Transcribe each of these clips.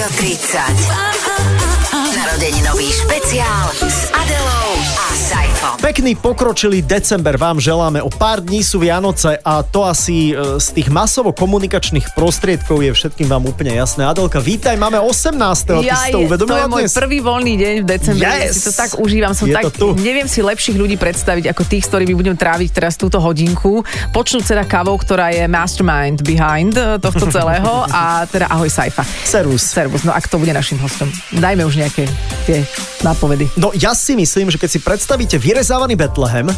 Rádio 30. Narodeninový špeciál s Adelou a Saifom. Pekný pokročilý december vám želáme. O pár dní sú Vianoce a to asi e, z tých masovo komunikačných prostriedkov je všetkým vám úplne jasné. Adelka, vítaj, máme 18. Ty Ja, si to je, to uvedomila je môj dnes? prvý voľný deň v decembri. Ja Yes! si to tak užívam. Som Je tak, to tu. neviem si lepších ľudí predstaviť ako tých, s ktorými budem tráviť teraz túto hodinku. Počnúť teda kavou, ktorá je mastermind behind eh, tohto celého a teda ahoj Saifa. Servus. Servus, no a kto bude našim hostom? Dajme už nejaké tie nápovedy. No ja si myslím, že keď si predstavíte vyrezávaný Betlehem,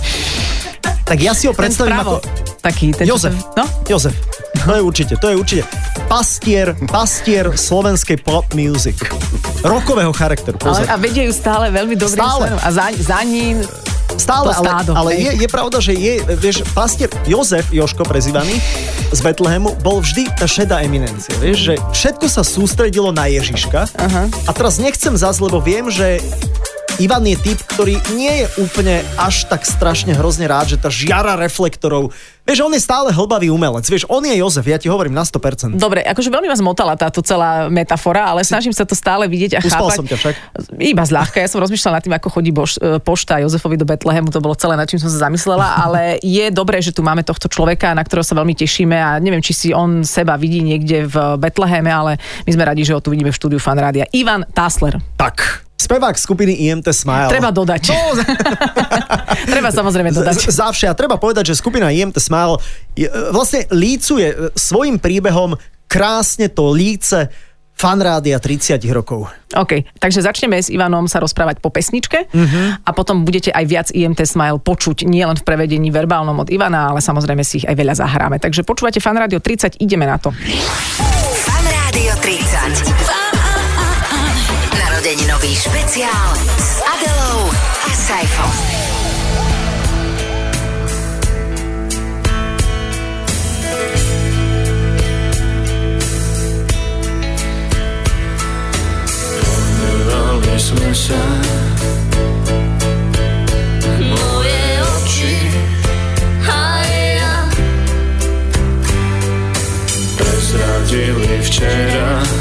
tak ja si ho predstavím ako... taký, ten, čo Jozef. sa- No? Jozef. To je určite, to je určite pastier, pastier slovenskej pop music. Rokového charakteru, Ale, pozor. a vedie ju stále veľmi dobrým Stále. smerom. A za, za ním Stále, ale, stádo, ale je, je pravda, že je, vieš, pastier Jozef Joško prezývaný z Betlehemu bol vždy tá šedá eminencia, vieš, že všetko sa sústredilo na Ježiška Aha. a teraz nechcem zás, lebo viem, že Ivan je typ, ktorý nie je úplne až tak strašne hrozne rád, že tá žiara reflektorov, vieš, on je stále hlbavý umelec, vieš, on je Jozef, ja ti hovorím na 100%. Dobre, akože veľmi ma zmotala táto celá metafora, ale snažím sa to stále vidieť a Uspal chápať. som ťa však. Iba zľahka, ja som rozmýšľala nad tým, ako chodí bož, e, pošta Jozefovi do Betlehemu, to bolo celé, nad čím som sa zamyslela, ale je dobré, že tu máme tohto človeka, na ktorého sa veľmi tešíme a neviem, či si on seba vidí niekde v Betleheme, ale my sme radi, že ho tu vidíme v štúdiu Fanrádia. Ivan Tásler. Tak, spevák skupiny IMT Smile. Treba dodať. No, Treba samozrejme dodať. Z- Zavše. A treba povedať, že skupina IMT Smile je, e, vlastne lícuje e, svojim príbehom krásne to líce fanrádia 30 rokov. OK, takže začneme s Ivanom sa rozprávať po pesničke a potom budete aj viac IMT Smile počuť nielen v prevedení verbálnom od Ivana, ale samozrejme si ich aj veľa zahráme. Takže počúvate Fan Radio 30, ideme na to. Fan Rádio 30. Narodeninový špeciál s Adelou a Saifom. Sme sa Moje oči aj ja. Prezradili včera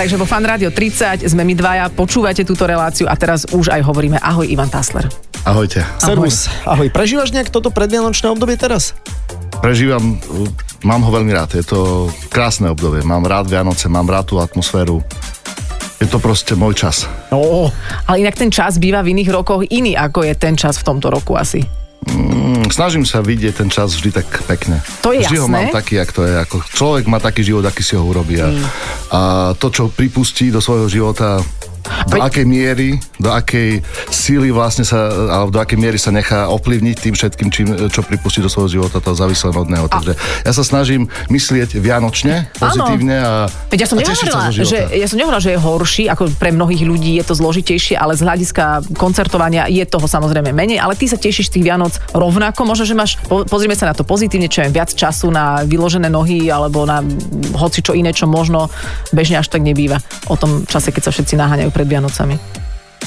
Takže vo Fan Radio 30 sme my dvaja, počúvate túto reláciu a teraz už aj hovoríme ahoj Ivan Tasler. Ahojte. Servus. Ahoj. Prežívaš nejak toto predvianočné obdobie teraz? Prežívam, mám ho veľmi rád, je to krásne obdobie, mám rád Vianoce, mám rád tú atmosféru. Je to proste môj čas. No, Ale inak ten čas býva v iných rokoch iný, ako je ten čas v tomto roku asi. Mm, Snažím sa vidieť ten čas vždy tak pekne. To je vždy ho jasné. mám taký, jak to je. Ako človek má taký život, aký si ho urobí. A, Mm. a to, čo pripustí do svojho života, do akej miery, do akej síly vlastne sa, alebo do akej miery sa nechá ovplyvniť tým všetkým, čím, čo pripustí do svojho života, to závisí len od neho. Takže ja sa snažím myslieť vianočne, pozitívne a, Veď ja som a nehovorila, že, ja som nehovorila, že je horší, ako pre mnohých ľudí je to zložitejšie, ale z hľadiska koncertovania je toho samozrejme menej, ale ty sa tešíš tých Vianoc rovnako, možno, že máš, po, pozrieme sa na to pozitívne, čo je viac času na vyložené nohy alebo na hoci čo iné, čo možno bežne až tak nebýva o tom čase, keď sa všetci naháňajú pred Vianocami.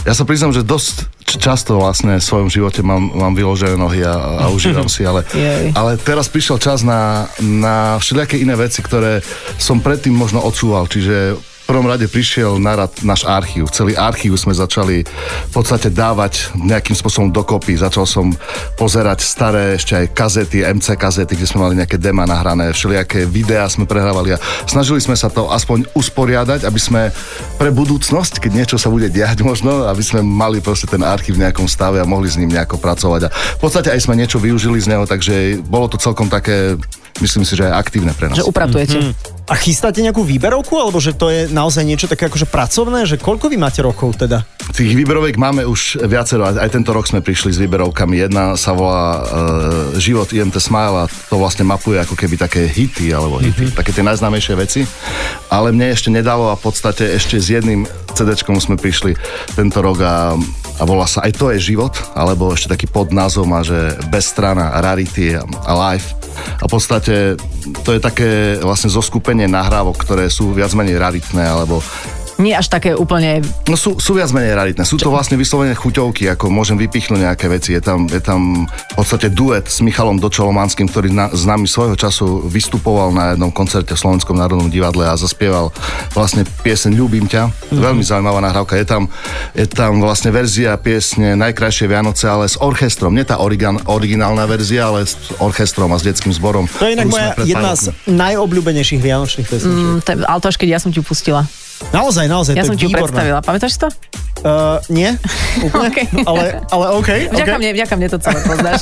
Ja sa priznám, že dosť často vlastne v svojom živote mám, mám vyložené nohy a, a užívam si, ale, ale teraz prišiel čas na, na všelijaké iné veci, ktoré som predtým možno odsúval, čiže prvom rade prišiel na rad náš archív. Celý archív sme začali v podstate dávať nejakým spôsobom dokopy. Začal som pozerať staré ešte aj kazety, MC kazety, kde sme mali nejaké dema nahrané, všelijaké videá sme prehrávali a snažili sme sa to aspoň usporiadať, aby sme pre budúcnosť, keď niečo sa bude diať možno, aby sme mali proste ten archív v nejakom stave a mohli s ním nejako pracovať. A v podstate aj sme niečo využili z neho, takže bolo to celkom také, myslím si, že aj aktívne pre nás. Že upratujete. a chystáte nejakú výberovku, alebo že to je naozaj niečo také akože pracovné, že koľko vy máte rokov teda? Tých výberoviek máme už viacero, aj tento rok sme prišli s výberovkami. Jedna sa volá uh, Život IMT Smile a to vlastne mapuje ako keby také hity, alebo hity, mm-hmm. také tie najznámejšie veci. Ale mne ešte nedalo a v podstate ešte s jedným CD-čkom sme prišli tento rok a, a volá sa Aj to je život, alebo ešte taký podnázov má, že Bez strana, Rarity a Life. A v podstate to je také vlastne zoskupenie nahrávok, ktoré sú viac menej raritné, alebo Nie až také úplne... No sú, sú viac menej raritné. Sú to vlastne vyslovene chuťovky, ako môžem vypichnúť nejaké veci. Je tam, je tam v podstate duet s Michalom Dočolomanským, ktorý na, s nami svojho času vystupoval na jednom koncerte v Slovenskom národnom divadle a zaspieval vlastne pieseň Ľúbim ťa. Mm-hmm. Veľmi zaujímavá nahrávka. Je tam, je tam vlastne verzia piesne Najkrajšie Vianoce, ale s orchestrom. Nie tá origan, originálna verzia, ale s orchestrom a s detským zborom. To je inak moja jedna z najobľúbenejších vianočných pesničiek. Mm, ale to až keď ja som ti pustila. Naozaj, naozaj, Ja to som je ti výborné. predstavila. Pamätáš to? Uh, nie, úplne, OK. ale, ale OK. Vďaka, okay. mne, vďaka mne to celé poznáš.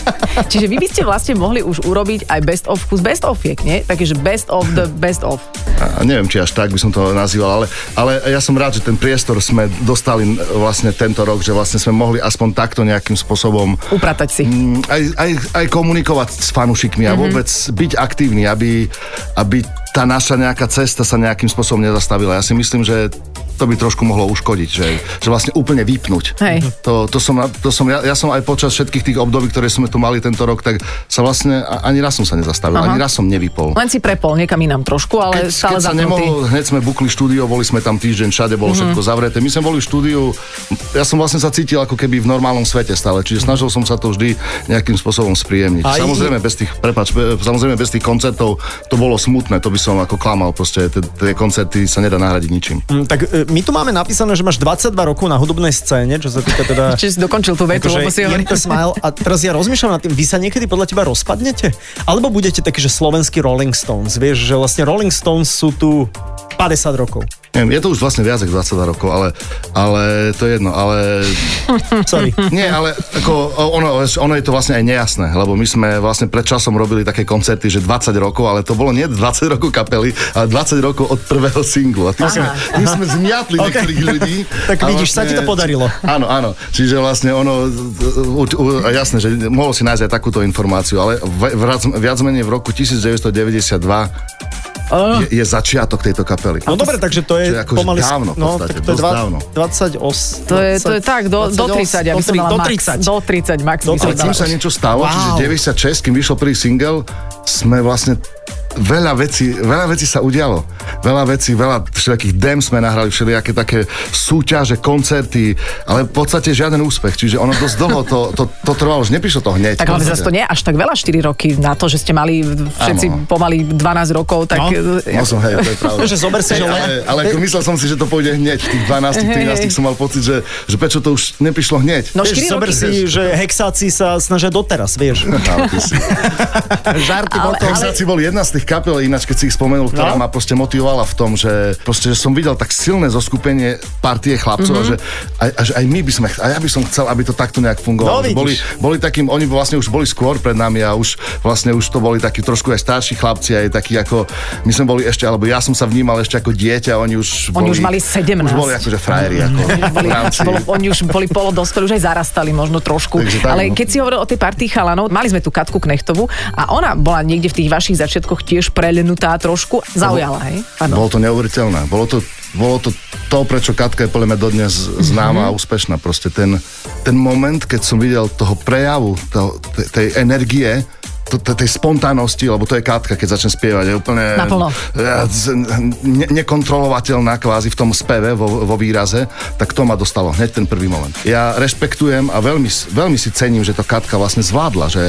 Čiže vy by ste vlastne mohli už urobiť aj best of kus best of nie? Takže best of the best of. A neviem, či až tak by som to nazýval, ale, ale ja som rád, že ten priestor sme dostali vlastne tento rok, že vlastne sme mohli aspoň takto nejakým spôsobom Upratať si. mm, aj, aj, aj komunikovať s fanúšikmi a vôbec byť aktívni, aby, aby tá naša nejaká cesta sa nejakým spôsobom nezastavila. Ja si myslím, že to by trošku mohlo uškodiť, že, že vlastne úplne vypnúť. Hej. To, to som, to som ja, ja som aj počas všetkých tých období, ktoré sme tu mali tento rok, tak sa vlastne ani raz som sa nezastavil, Aha. ani raz som nevypol. Len si prepol niekam inám trošku, ale Keď, stále keď sa nemohol, hneď sme bukli štúdio, boli sme tam týždeň, všade bolo Mhm. všetko zavreté. My sme boli v štúdiu, ja som vlastne sa cítil ako keby v normálnom svete stále, čiže snažil som sa to vždy nejakým spôsobom spríjemniť. Aj- Samozrejme bez tých, prepač, be- samozrejme bez tých koncertov to bolo smutné, to by som ako klamal, proste tie- tie koncerty sa nedá nahradiť ničím. Mm, Tak e, my tu máme napísané, že máš 22 rokov na hudobnej scéne, čo sa týka teda... Čiže si dokončil tú vetu, lebo si to smile a teraz ja rozmýšľam nad tým, vy sa niekedy podľa teba rozpadnete? Alebo budete takí, že slovenský Rolling Stones, vieš, že vlastne Rolling Stones sú tu 50 rokov. Neviem, je to už vlastne viac ako 22 rokov, ale, ale to je jedno, ale Sorry. Nie, ale ako ono, ono je to vlastne aj nejasné, lebo my sme vlastne pred časom robili také koncerty, že 20 rokov, ale to bolo nie 20 rokov kapely, ale 20 rokov od prvého singlu. A tým, sme, tým sme zmiatli Ok. niektorých ľudí. Tak vidíš, sa ti to podarilo. Áno, áno. Čiže vlastne ono, u, u, jasné, že mohol si nájsť aj takúto informáciu, ale v, viac, viac menej v roku 1992 je, je začiatok tejto kapely. No dobre, takže to je je akože pomaly... dávno no, podstate, tak to je dva- dávno. 28... To je, to je tak, do, do 30, ja by som do, dala do max. 30. Do 30 max. Do by som Ale tým sa niečo stalo, Wow. čiže 96, kým vyšiel prvý single, sme vlastne veľa vecí, veľa vecí sa udialo. Veľa vecí, veľa všelijakých dem sme nahrali, všelijaké také súťaže, koncerty, ale v podstate žiaden úspech. Čiže ono dosť dlho to, to, to trvalo, už neprišlo to hneď. Tak ale zase to nie až tak veľa 4 roky na to, že ste mali všetci Áno. pomaly 12 rokov, tak... No. eh, No som, hej, to je pravda. Že zober si, že ale, ale ako myslel som si, že to pôjde hneď. V tých 12, 13 som mal pocit, že, že prečo to už neprišlo hneď. No Vieš, 4 zober roky. si, že hexáci sa snažia doteraz, vieš. Ale Žarty Ale- potom. Hexáci bol jedna z tých kapel, ináč keď si ich spomenul, ktorá No. ma proste motivovala v tom, že proste že som videl tak silné zoskupenie partie chlapcov Mhm. mm-hmm. a že aj, a že aj my by sme, a ja by som chcel, aby to takto nejak No, fungovalo. Vidíš. boli, boli takým, oni vlastne už boli skôr pred nami a už vlastne už to boli takí trošku aj starší chlapci, aj takí ako, my sme boli ešte, alebo ja som sa vnímal ešte ako dieťa, oni už Oni boli, už mali 17. Už boli akože frajeri, ako boli, bolo, oni už boli polodospelí, už aj zarastali možno trošku. Takže tak, Ale no. keď si hovoril o tej partii chalanov, mali sme tu Katku Knechtovú a ona bola niekde v tých vašich začiatkoch tiež prelenutá trošku. Zaujala, hej? Áno. Bolo to neuveriteľné. Bolo to, bolo to to, prečo Katka je podľa mňa dodnes známa a úspešná. Proste ten, ten moment, keď som videl toho prejavu, te- tej energie, to, tej spontánnosti, lebo to je Katka, keď začne spievať, je úplne ne, nekontrolovateľná kvázi v tom speve, vo, vo výraze, tak to ma dostalo hneď ten prvý moment. Ja rešpektujem a veľmi, si cením, že to Katka vlastne zvládla, že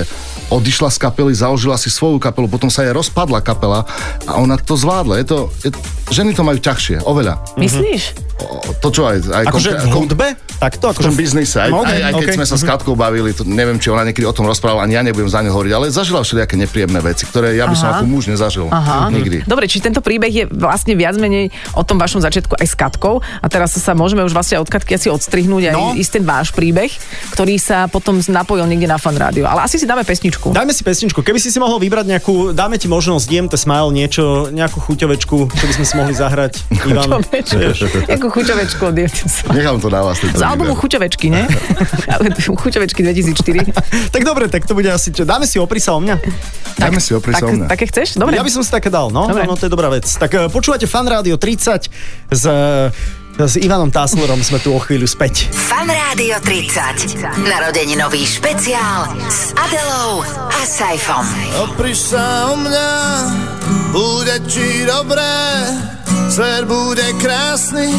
odišla z kapely, založila si svoju kapelu, potom sa jej rozpadla kapela a ona to zvládla. Je to, je, ženy to majú ťažšie, oveľa. Myslíš? To čo aj... aj Akože v konkré- hudbe? Takto? v Akože tom biznise, aj, No, aj, aj keď okej. sme sa s Katkou bavili, to neviem, či ona niekedy o tom rozprávala, ani ja nebudem za ňu hovoriť, ale zažila všelijaké nepríjemné veci, ktoré ja by som Aha. ako muž nezažil Aha. nikdy. Dobre, či tento príbeh je vlastne viac menej o tom vašom začiatku aj s Katkou a teraz sa môžeme už vlastne od Katky asi odstrihnúť aj No. ten váš príbeh, ktorý sa potom napojil niekde na fan rádio. Ale asi si dáme pesničku. Dajme si pesničku. Keby si si mohol vybrať nejakú, dáme ti možnosť, jem the smile, niečo, nejakú chuťovečku, čo by sme si mohli zahrať. Ivan. Jakú chuťovečku od Nechám to na vás. Z albumu. Chuťovečky, ne? Chuťovečky 2004. tak dobre, tak to bude asi čo. Dáme si oprisa o mňa. Dajme si opri tak, o mňa. také chceš? Dobre. Ja by som si také dal, no, Dobre. no, no to je dobrá vec. Tak eh, počúvate Fan Rádio 30 s, eh, s Ivanom Táslerom sme tu o chvíľu späť. Fan Rádio 30. Narodeninový špeciál s Adelou a Saifom. Opri sa o mňa, bude ti dobré, svet bude krásny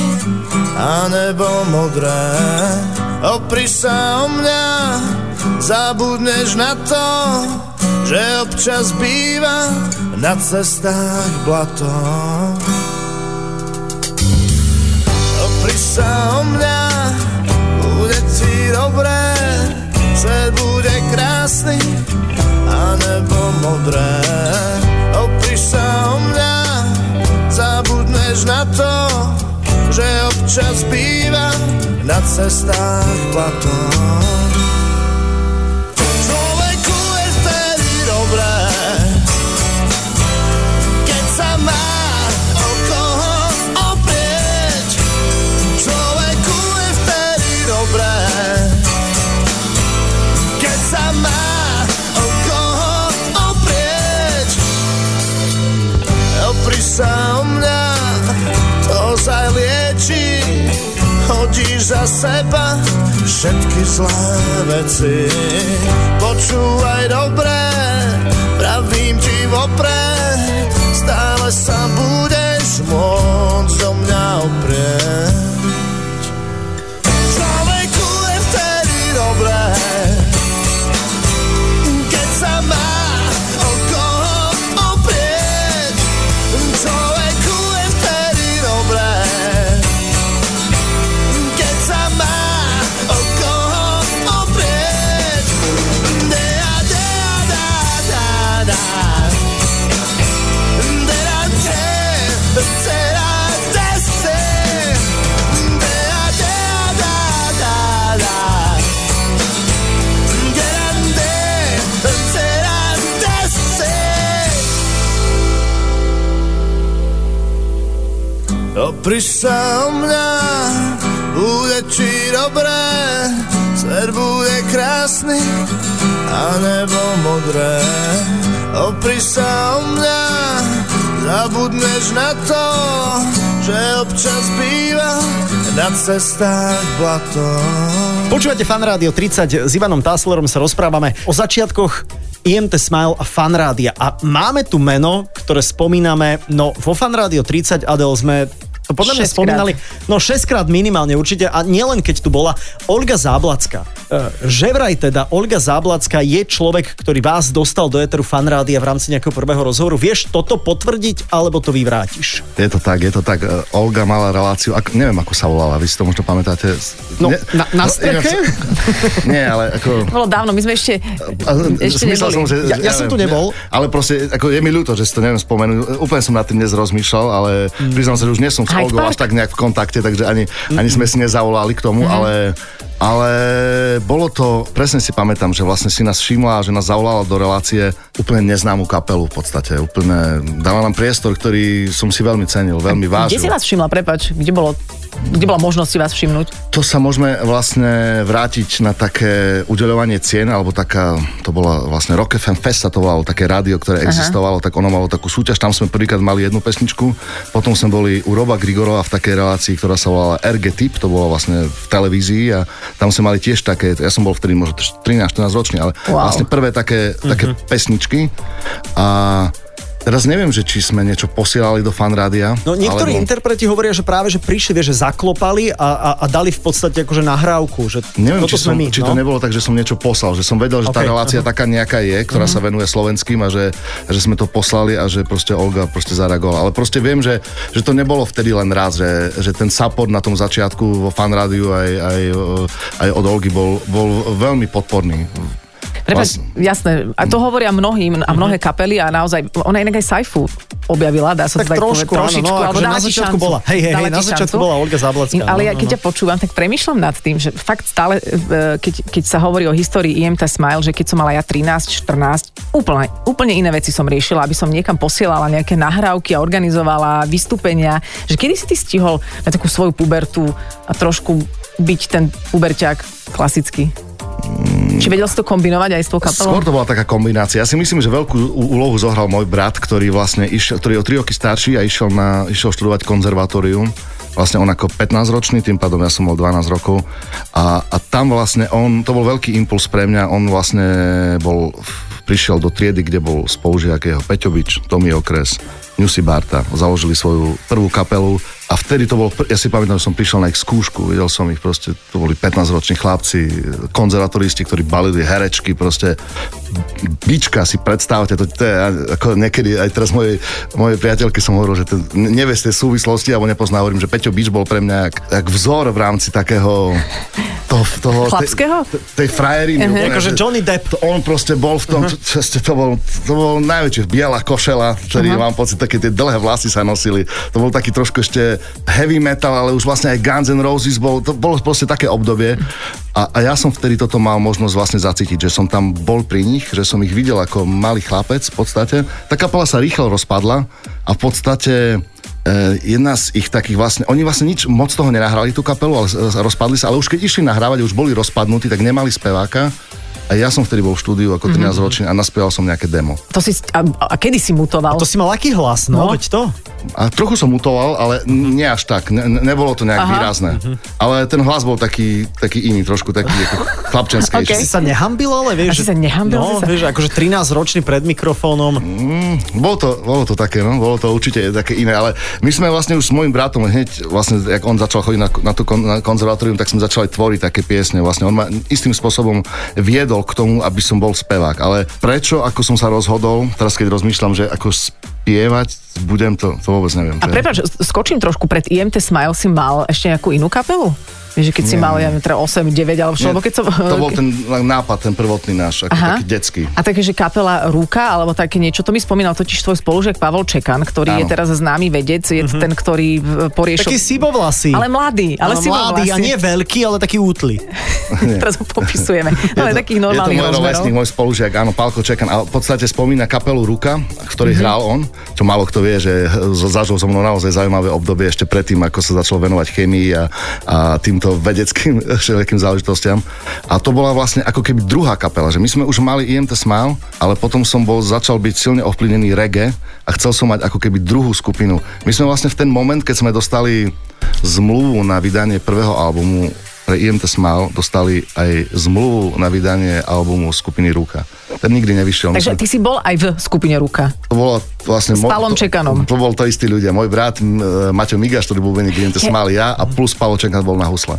a nebo modré. Opri sa o mňa, zabudneš na to, že občas býva na cestách blato. Sa o mňa, bude ti dobré, svet bude krásny a nebo modré. Opri sa o mňa, zabudneš na to, že občas býva na cestách blato. Sa o mňa, to sa lieči, za seba všetky zlé veci. Počúvaj dobre, pravím ti vopred, stále sa budeš môcť do mňa oprieť. Opri sa o mňa, bude ti dobré, svet bude krásny a nebo modré. Opri sa o mňa, zabudneš na to, že občas býva na cestách blatom. Počúvate Fan Rádio 30, s Ivanom Táslerom sa rozprávame o začiatkoch IMT Smile a Fan Rádia. A máme tu meno, ktoré spomíname, no vo Fan Rádio 30, Adel, sme to podľa mňa spomínali, no 6 krát minimálne určite a nielen keď tu bola Olga Záblacka. E, Že vraj teda Olga Záblacka je človek, ktorý vás dostal do Eteru Fan Rádia v rámci nejakého prvého rozhovoru. Vieš toto potvrdiť alebo to vyvrátiš? Je to tak, je to tak. E, Olga mala reláciu, ak, neviem ako sa volala, vy si to možno pamätáte. No, na- na streche? Nie, ale ako... Bolo dávno, my sme ešte, ešte Myslel neboli. som, že, Ja- ja som tu nebol. ne- Ale proste, ako je mi ľúto, že si to neviem spomenúť. Úplne som nad tým dnes rozmýšľal, ale Mm. priznám sa, že už nie som s Olgou až tak nejak v kontakte, takže ani, ani sme si nezavolali k Mhm. tomu, ale, ale bolo to, presne si pamätám, že vlastne si nás všimla, že nás zavolala do relácie úplne neznámu kapelu v podstate. Úplne dala nám priestor, ktorý som si veľmi cenil, veľmi Kde vážil. si vás všimla, prepač? Kde, bolo, kde bola možnosť si vás všimnúť? To sa môžeme vlastne vrátiť na také udeľovanie cien, alebo taká, to bola vlastne Rock FM Fest sa to volalo, také rádio, ktoré existovalo, tak ono malo takú súťaž, tam sme prvýkrát mali jednu pesničku, potom sme boli u Roba Grigorova v takej relácii, ktorá sa volala RG Tip, to bolo vlastne v televízii a tam sme mali tiež také, ja som bol vtedy možno 13-14 ročný, ale Wow. vlastne prvé také, také pesničky a Teraz neviem, že či sme niečo posielali do fanrádia. No niektorí alebo... interpreti hovoria, že práve, že prišli, vieš, že zaklopali a, a, a dali v podstate akože nahrávku, že Neviem, či, som, my, či no. to nebolo tak, že som niečo poslal, že som vedel, že tá Ok, relácia. Mhm. taká nejaká je, ktorá sa venuje slovenským a že, že sme to poslali a že proste Olga proste zareagovala. Ale proste viem, že, že to nebolo vtedy len raz, že, že ten support na tom začiatku vo fanrádiu aj, aj, aj od Olgy bol, bol veľmi podporný. Prepač, Vlastne. jasné. A to hovoria mnohým a mnohé kapely a naozaj, ona inak aj Saifu objavila, dá sa Tak trošku, povedať, áno, trošičku, no, alebo akože na začiatku šancu. bola. Hej, hej, hej, na začiatku šancu. bola Olga Záblacká, Ale no, ja keď no, ťa počúvam, tak premýšľam nad tým, že fakt stále, e, keď, keď sa hovorí o histórii IMT Smile, že keď som mala ja 13, 14, úplne, úplne iné veci som riešila, aby som niekam posielala nejaké nahrávky a organizovala vystúpenia, že kedy si ty stihol na takú svoju pubertu a trošku byť ten puberťák klasický? Či vedel si to kombinovať aj s tou kapelou? Skôr to bola taká kombinácia. Ja si myslím, že veľkú úlohu zohral môj brat, ktorý vlastne išiel, ktorý je o 3 roky starší a išiel, na, išiel študovať konzervatórium. Vlastne on ako 15-ročný, tým pádom ja som mal 12 rokov. A, a tam vlastne on, to bol veľký impuls pre mňa, on vlastne bol, prišiel do triedy, kde bol spolužiak jeho Peťovič, Tomi Okres, Newsy Barta. Založili svoju prvú kapelu a vtedy to bol, ja si pamätám, že som prišiel na ich skúšku, videl som ich proste, to boli 15-roční chlapci, konzervatoristi, ktorí balili herečky, proste bička si predstavte, to, to je ako niekedy, aj teraz mojej, mojej priateľke som hovoril, že to nevie z tej súvislosti, alebo nepozná, hovorím, že Peťo Bič bol pre mňa jak, jak vzor v rámci takého toho, toho Chlapského? Tej, tej frajeriny. Mhm. úplne, Akože že- Johnny Depp. to on proste bol v tom, uh-huh. to, to, bol, to bol najväčší biela košela, ktorý uh-huh. mám pocit, také tie dlhé vlasy sa nosili. To bol taký trošku ešte heavy metal, ale už vlastne aj Guns N' Roses bol, to bolo proste také obdobie. A, a ja som vtedy toto mal možnosť vlastne zacítiť, že som tam bol pri nich, že som ich videl ako malý chlapec v podstate. Tá kapela sa rýchlo rozpadla a v podstate Eh, jedna z ich takých vlastne, oni vlastne nič moc toho nenahrali tú kapelu, ale rozpadli sa, ale už keď išli nahrávať, už boli rozpadnutí, tak nemali speváka. A ja som vtedy bol v štúdiu ako 13 ročný a naspieval som nejaké demo. To si, a, a kedy si mutoval? To si mal aký hlas, no, No. veď to. A trochu som mutoval, ale nie až tak, ne, ne- nebolo to nejak Aha. výrazné. Ale ten hlas bol taký, taký iný, trošku taký ako chlapčenskejší. Si sa nehambil, ale vieš... A si že- sa nehambil, No, si sa- vieš, akože 13 ročný pred mikrofónom. Bolo to, bolo to také, no, bolo to určite také iné, ale my sme vlastne už s môjim bratom hneď, vlastne, jak on začal chodiť na, na tú kon, na konzervatórium, tak sme začali tvoriť také piesne. Vlastne on ma istým spôsobom viedol k tomu, aby som bol spevák. Ale prečo, ako som sa rozhodol, teraz keď rozmýšľam, že ako spievať budem, to, to vôbec neviem. A prepáč, skočím trošku, pred IMT Smile si mal ešte nejakú inú kapelu? Vieš, že keď si Nie. mal, ja neviem, teda 8, 9 alebo čo, Nie, keď som... to bol ten nápad, ten prvotný náš, ako taký detský. A také, že kapela Rúka, alebo také niečo, to mi spomínal totiž tvoj spolužiak Pavel Čekan, ktorý je Áno. teraz známy vedec, je to ten, ktorý v- poriešil... Taký sibovlasý. Ale mladý, ale si mladý a nie veľký, ale taký útly. Teraz ho popisujeme. Ale takých je to normálnych môj rovesník, môj spolužiak, áno, Pálko Čekan. A v podstate spomína kapelu Ruka, ktorý Mhm. mm-hmm. hral on, čo málo kto vie, že zažil so mnou naozaj zaujímavé obdobie ešte predtým, ako sa začal venovať chemii a, a týmto vedeckým všelijakým záležitostiam. A to bola vlastne ako keby druhá kapela, že my sme už mali IMT Smile, ale potom som bol, začal byť silne ovplyvnený reggae a chcel som mať ako keby druhú skupinu. My sme vlastne v ten moment, keď sme dostali zmluvu na vydanie prvého albumu pre IMT Smile dostali aj zmluvu na vydanie albumu skupiny Ruka. Ten nikdy nevyšiel. Takže Myslím, ty si bol aj v skupine Ruka. to bolo vlastne... S mo- Pavlom to, Čekanom. To, bol to istí ľudia. Môj brat Maťo Migaš, ktorý bol bubeník IMT Smile, ja a plus Pavlo Čekan bol na husle.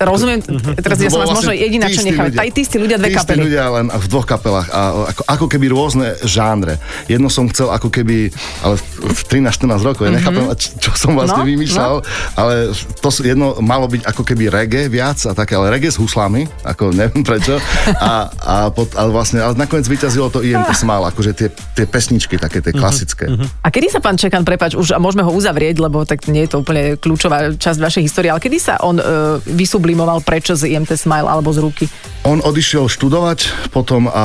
Rozumiem, teraz ja som vás bolo možno vlastne jediná, čo necháme. ľudia. Tí istí ľudia, dve kapely. ľudia len v dvoch kapelách. A ako, ako keby rôzne žánre. Jedno som chcel ako keby, ale v v 13-14 rokov, ja nechápem, čo, čo som vlastne Mhm. No, vymýšľal, ale to jedno malo byť ako keby reggae viac a také, ale reggae s huslami, ako neviem prečo. A, a pod, ale vlastne, ale nakoniec vyťazilo to IMT Smile, akože tie, tie pesničky, také Mhm. tie klasické. A kedy sa pán Čekan, prepač, už a môžeme ho uzavrieť, lebo tak nie je to úplne kľúčová časť vašej histórie, ale kedy sa on uh, vysublimoval prečo z IMT Smile alebo z ruky? On odišiel študovať potom a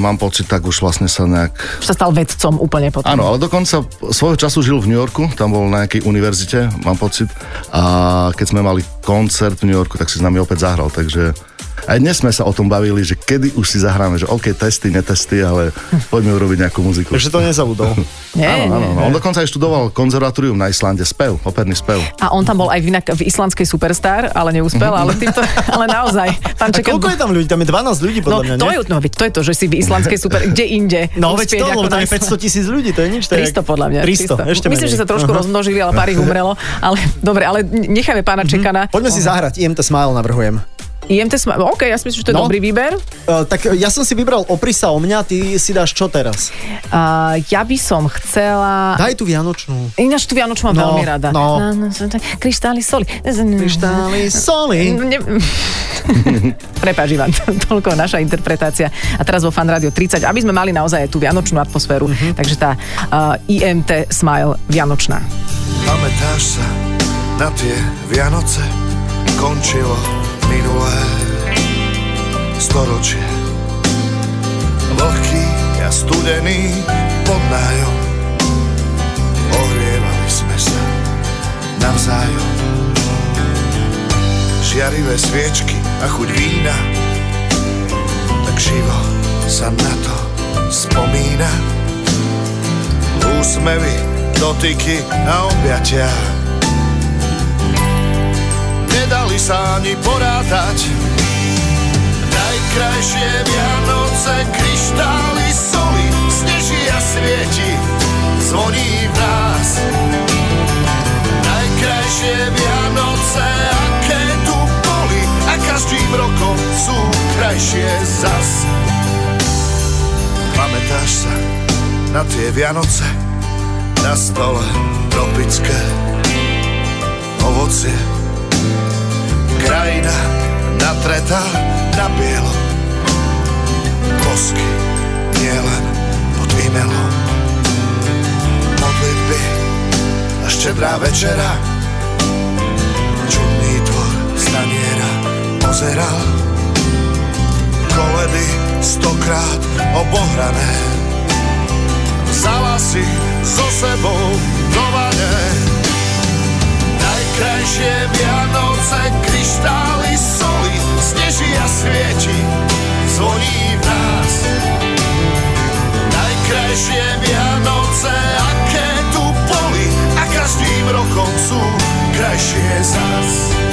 mám pocit, tak už vlastne sa nejak sa stal vedcom úplne potom. Áno, ale dokonca svojho času žil v New Yorku, tam bol na nejakej univerzite, mám pocit. A keď sme mali koncert v New Yorku, tak si s nami opäť zahral, takže aj dnes sme sa o tom bavili, že kedy už si zahráme, že OK, testy, netesty, ale poďme urobiť nejakú muziku. Takže to nezabudol. Nie, Áno, áno, nie. On dokonca aj študoval konzervatórium na Islande, spev, operný spev. A on tam bol aj inak v islandskej Superstar, ale neúspel, ale týmto, ale naozaj. Pán A Čekan, koľko je tam ľudí? Tam je 12 ľudí No, podľa mňa, to nie? je, no, veď to je to, že si v islandskej super, kde inde. No veď to, lebo tam je 500 tisíc ľudí, to je nič. To je 300 podľa mňa. 300, ešte Myslím, menej. že sa trošku Aha. rozmnožili, ale pár ich umrelo. Ale dobre, ale necháme pána Čekana. Poďme si zahrať, IMT Smile navrhujem. IMT Sma- OK, ja si myslím, že to je No. dobrý výber. Uh, tak ja som si vybral Oprisa o mňa, ty si dáš čo teraz? Uh, ja by som chcela... Daj tú Vianočnú. Ináč tú Vianočnú mám No, veľmi rada. no. Kryštály soli. Kryštály soli. Ne... Prepáč, Ivan, toľko naša interpretácia. A teraz vo Fan Radio 30, aby sme mali naozaj aj tú vianočnú atmosféru. Mhm. Takže tá uh, IMT Smile Vianočná. Pamätáš sa na tie Vianoce? Končilo minulé storočie. Vlhký a studený pod nájom. Ohrievali sme sa navzájom. Žiarivé sviečky a chuť vína. Tak živo sa na to spomína. Úsmevy, dotyky a objatia sa ani porátať Najkrajšie Vianoce, kryštály soli Sneží a svieti, zvoní v nás. Najkrajšie Vianoce, aké tu boli A každým rokom sú krajšie zas. Pamätáš sa na tie Vianoce? Na stole tropické ovocie Krajina natretá na bielo. Bosky nielen pod výmelom Modlitby a štedrá večera. Čudný tvor staniera pozeral. Koledy stokrát obohrané. Vzala si so sebou do vane Najkrajšie Vianoce, kryštály soli, sneží a svieti, zvoní v nás. Najkrajšie Vianoce, aké tu boli, a každým rokom sú krajšie zas.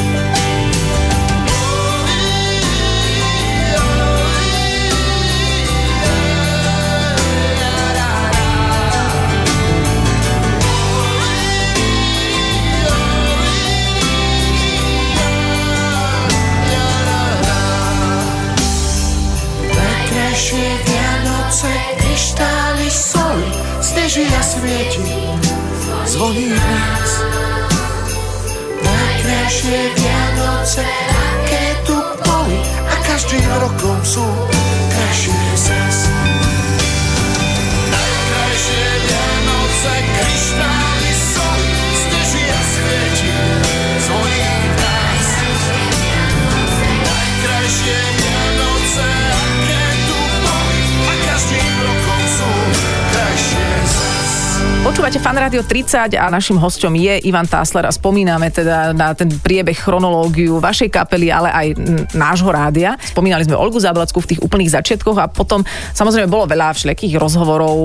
Sneží a svieti, zvoní v nás. Najkrajšie Vianoce, aké tu boli, a každým rokom sú Počúvate Fan Radio 30 a našim hosťom je Ivan Tásler a spomíname teda na ten priebeh, chronológiu vašej kapely, ale aj nášho rádia. Spomínali sme Olgu Záblackú v tých úplných začiatkoch a potom samozrejme bolo veľa všelijakých rozhovorov,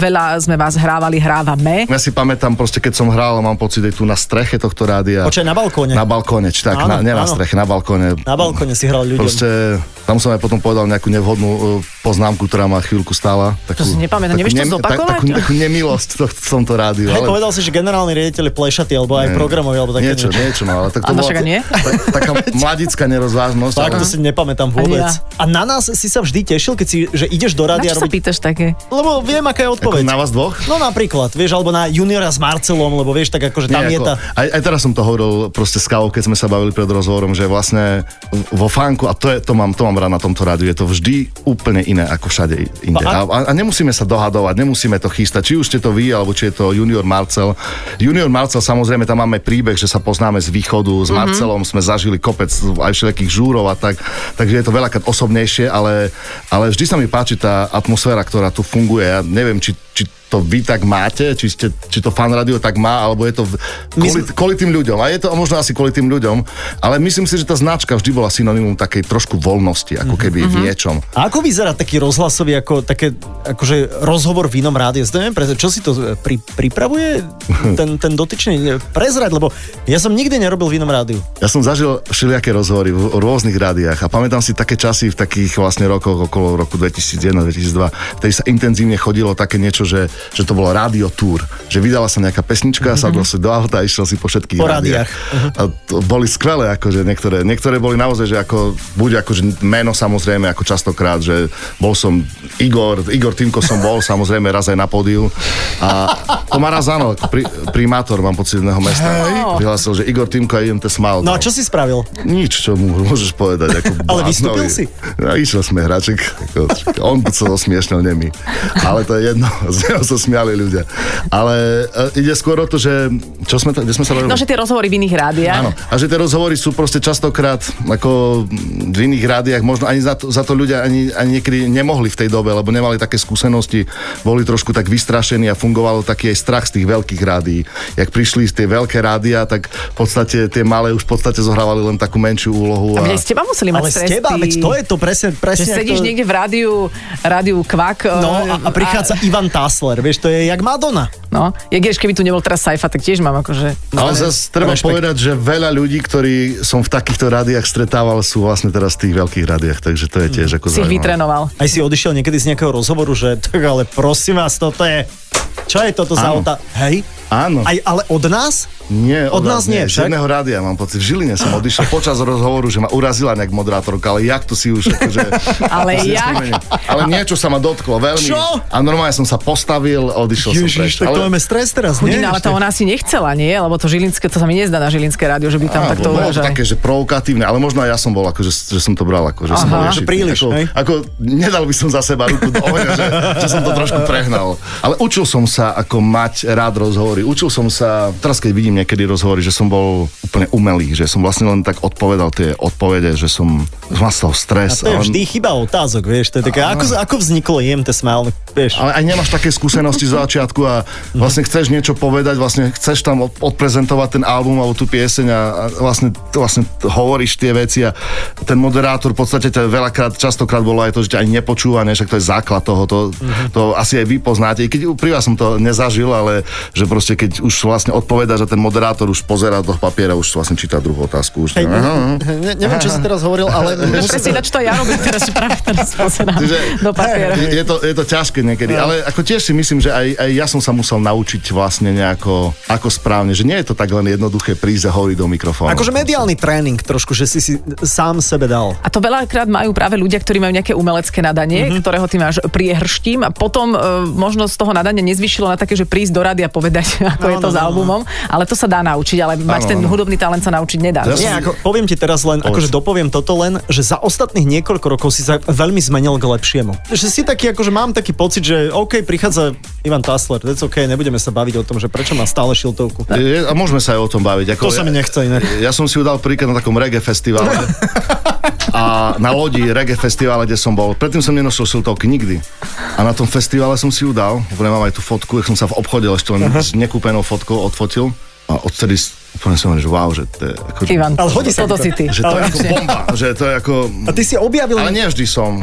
veľa sme vás hrávali, hrávame. Ja si pamätám proste, keď som hral, mám pocit, aj tu na streche tohto rádia. Počkaj, na balkóne. Na balkóne, či tak, Áno, na, nie na áno. streche, na balkóne. Na balkóne si hral ľuďom. Proste, tam som aj potom povedal nejakú nevhodnú uh, poznámku, ktorá ma chvíľku stála. Takú, si nepamätám, nevieš to zopakovať? takú, takú nemilosť to, v tomto rádiu. Hej, povedal si, že generálny riaditeľ je plešatý, alebo aj Nie. programový, alebo také niečo, niečo, no, ale tak to bola nie? tak- taká mladická nerozvážnosť. Tak ale- to si nepamätám vôbec. ja. A na nás si sa vždy tešil, keď si, že ideš do Na rádia sa robiť... pýtaš také? Lebo viem, aká je Ako odpoveď. na vás dvoch? No napríklad, vieš, alebo na juniora s Marcelom, lebo vieš, tak akože tam Nie, je ako, tá... aj, aj teraz som to hovoril proste s keď sme sa bavili pred rozhovorom, že vlastne vo fánku, a to, je, to, mám, to mám rád na tomto rádiu, je to vždy úplne iné ako všade inde. A, A- a, a nemusíme sa dohadovať, nemusíme to chystať, či už ste to vy, alebo či je to junior Marcel. Junior Marcel, samozrejme, tam máme príbeh, že sa poznáme z východu, s Marcelom sme zažili kopec aj všelijakých žúrov a tak, takže je to veľakrát osobnejšie, ale, ale vždy sa mi páči tá atmosféra, ktorá tu funguje. Ja neviem, či, či to vy tak máte, či, ste, či to fan radio tak má, alebo je to v- kvôli, sme- kvôli tým ľuďom. A je to možno asi kvôli tým ľuďom, ale myslím si, že tá značka vždy bola synonymum takej trošku voľnosti, ako keby v niečom. A ako vyzerá taký rozhlasový, ako také, akože rozhovor v inom rádiu? Neviem, čo si to e, pri, pripravuje ten, ten dotyčný prezrať, lebo ja som nikdy nerobil v inom rádiu. Ja som zažil všelijaké rozhovory v rôznych rádiách a pamätám si také časy v takých vlastne rokoch okolo roku 2001-2002, vtedy sa intenzívne chodilo také niečo, že, že to bolo radio tour, že vydala sa nejaká pesnička, mm-hmm. sadol si do auta a išiel si po všetkých Po rádiách. A to boli skvelé, akože niektoré, niektoré boli naozaj, že ako, buď akože meno samozrejme, ako častokrát, že bol som Igor, Igor Týmko som bol, samozrejme raz aj na pódiu a to ma raz áno, pri, primátor, mám pocit jedného mesta, vyhlásil, že Igor Týmko a IMT Smile. No a čo si spravil? Nič, čo mu môžeš povedať. Ako Ale vystúpil si? No, išiel sme. Ako, on sa osmiešnil, nemi. Ale to je jedno, z neho sa smiali ľudia. Ale e, ide skôr o to, že... Čo sme, ta- kde sme sa bavili? No, že tie rozhovory v iných rádiách. Áno, a že tie rozhovory sú proste častokrát ako v iných rádiách, možno ani za to, za to ľudia ani, ani niekedy nemohli v tej dobe, lebo nemali také skúsenosti, boli trošku tak vystrašení a fungovalo taký aj strach z tých veľkých rádií. Jak prišli z tie veľké rádia, tak v podstate tie malé už v podstate zohrávali len takú menšiu úlohu. A aj z teba museli mať Ale z stresy. teba, veď to je to presne, Že presne sedíš ako- niekde v rádiu, rádiu Kvak. No eh, a, a prichádza Ivan Tassler, vieš, to je jak Madonna. No, jak vieš, keby tu nebol teraz Saifa, tak tiež mám akože... Ale zase treba Rešpekt. povedať, že veľa ľudí, ktorí som v takýchto rádiách stretával, sú vlastne teraz v tých veľkých rádiách, takže to je tiež ako Si ich vytrenoval. Aj si odišiel niekedy z nejakého rozhovoru, že tak ale prosím vás, toto je... Čo je toto za Áno. auta? Hej? Áno. Aj, ale od nás? Nie, Od nás nie, Z však? jedného rádia mám pocit. V Žiline som odišiel počas rozhovoru, že ma urazila nejak moderátorka, ale jak to si už akože... Ale si jak? Ale niečo sa ma dotklo veľmi. Čo? A normálne som sa postavil odišiel som preč. tak to máme stres teraz, nie? Chudina, ale to ona asi nechcela, nie? Lebo to žilinské, to sa mi nezdá na žilinské rádio, že by tam Áno, takto bolo to také, že provokatívne, ale možno aj ja som bol, akože, že som to bral, ako, že som bol Aha. ješitný. Že príliš, ako, hej? ako, nedal by som za seba ruku do ohňa, že, že som to trošku prehnal. Ale učil som sa, ako mať rád rozhovory. Učil som sa, teraz keď vidím niekedy rozhovory, že som bol úplne umelý, že som vlastne len tak odpovedal tie odpovede, že som z toho A stres. to je ale- vždy chyba otázok, vieš, to je také, ako, ako vzniklo IMT Smile, vieš. ale aj nemáš také skúsenosti z začiatku a vlastne chceš niečo povedať, vlastne chceš tam od- odprezentovať ten album alebo tú pieseň a, vlastne, vlastne hovoríš tie veci a ten moderátor v podstate ťa veľakrát, častokrát bolo aj to, že ťa ani nepočúva, ne, však to je základ toho, to, to asi aj vy poznáte, i keď pri vás som to nezažil, ale že proste keď už vlastne odpovedá, že ten moderátor už pozerá do papiera, už vlastne číta druhú otázku. Už, Hej, Aha. ne, neviem, čo si teraz hovoril, ale presne, na čo to ja robím teraz, že práve teraz pozerám Čiže- do papiera. Je, je, to, je to ťažké niekedy, ale ako tiež si myslím, že aj, aj ja som sa musel naučiť vlastne nejako, ako správne, že nie je to tak len jednoduché prísť a hovoriť do mikrofónu. Akože mediálny tréning trošku, že si si sám sebe dal. A to veľakrát majú práve ľudia, ktorí majú nejaké umelecké nadanie, mm-hmm. ktorého ty máš priehrštím a potom e, možno z toho nadania nezvyšilo na také, že prísť do rady a povedať, ako No, je to no, s no, no. albumom, ale to sa dá naučiť, ale mať Áno, ten hudobný talent sa naučiť nedá. Ja som- ako, poviem ti teraz len, akože dopoviem toto len, že za ostatných niekoľko rokov si sa veľmi zmenil k lepšiemu. Že si taký, akože mám taký pocit, že OK, prichádza Ivan Tasler, that's OK, nebudeme sa baviť o tom, že prečo má stále šiltovku. Je, a môžeme sa aj o tom baviť. Ako, To sa mi nechce inak. Ja som si ju dal príklad na takom reggae festivale. a na lodi reggae festivale, kde som bol. Predtým som nenosil siltovky nikdy. A na tom festivale som si ju dal. Úplne mám aj tú fotku, jak som sa v obchode ešte len s nekúpenou fotkou odfotil. A odtedy úplne som že wow, že to je ako, Ivan, Ale hodí sa toto si ty. že to je ako bomba. Že to je ako... A ty si objavil, Ale nevždy som.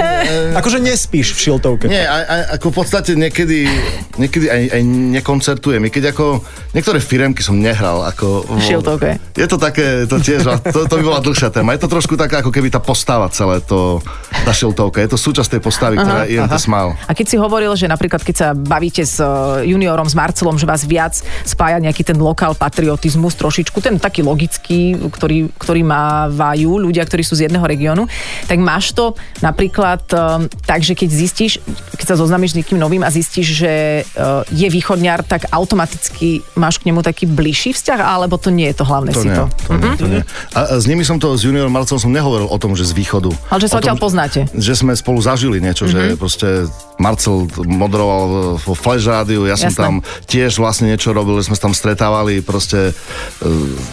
akože nespíš v šiltovke. Nie, aj, aj, ako v podstate niekedy, niekedy aj, aj nekoncertujem. I keď ako niektoré firemky som nehral. Ako, V šiltovke. Je to také, to tiež, to, to by bola dlhšia téma. Je to trošku taká, ako keby tá postava celé, to, tá šiltovka. Je to súčasť tej postavy, ktorá je IMT Smile. A keď si hovoril, že napríklad keď sa bavíte s eh, juniorom, s Marcelom, že vás viac spája nejaký ten lokál patriotizmus trošičku, ten taký logický, ktorý, ktorý mávajú ľudia, ktorí sú z jedného regiónu, tak máš to napríklad eh, tak, že keď zistíš, keď sa zoznámiš s niekým novým a zistíš, že eh, je východňar, tak automaticky máš k nemu taký bližší vzťah, alebo to nie je to hlavné To si nie, to? to, nie, to nie. A a s nimi som to, s juniorom Marcelom som nehovoril o tom, že z východu. Ale že sa odtiaľ poznáte. Že sme spolu zažili niečo, že proste Marcel moderoval vo Flash rádiu, ja som Jasné. tam tiež vlastne niečo robil, sme sa tam stretávali, proste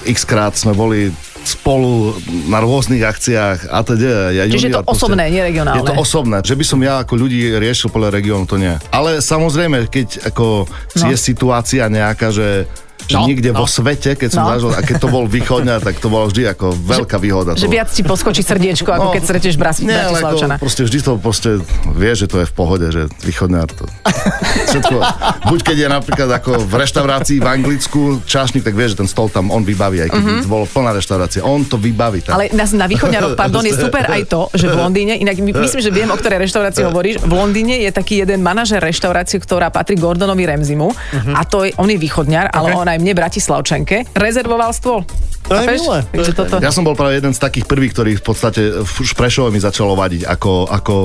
x krát sme boli spolu na rôznych akciách a teda. Ja Čiže je to proste- osobné, nie regionálne. Je to osobné. Že by som ja ako ľudí riešil podľa regiónu, to nie. Ale samozrejme, keď ako No. je situácia nejaká, že že No, niekde no. vo svete, keď som No. zažil, a keď to bol východňar, tak to bolo vždy ako veľká výhoda. Že to... viac ti poskočí srdiečko, ako No. keď stretneš Bras- Nie, Bratislavčana. ako proste vždy to proste vie, že to je v pohode, že východňar to... Všetko, buď keď je napríklad ako v reštaurácii v Anglicku čašník, tak vie, že ten stol tam on vybaví, aj keď mm-hmm. bolo plná reštaurácia. On to vybaví tam. Ale na, na východňaroch, pardon, je super aj to, že v Londýne, inak my, myslím, že viem, o ktorej reštaurácii hovoríš, v Londýne je taký jeden manažer reštaurácie, ktorá patrí Gordonovi Remzimu a to je, on je východňar, ale Ok. on aj mne Bratislavčanke rezervoval stôl. To je milé. Toto... Ja som bol práve jeden z takých prvých, ktorý v podstate už Prešove mi začalo vadiť, ako, ako,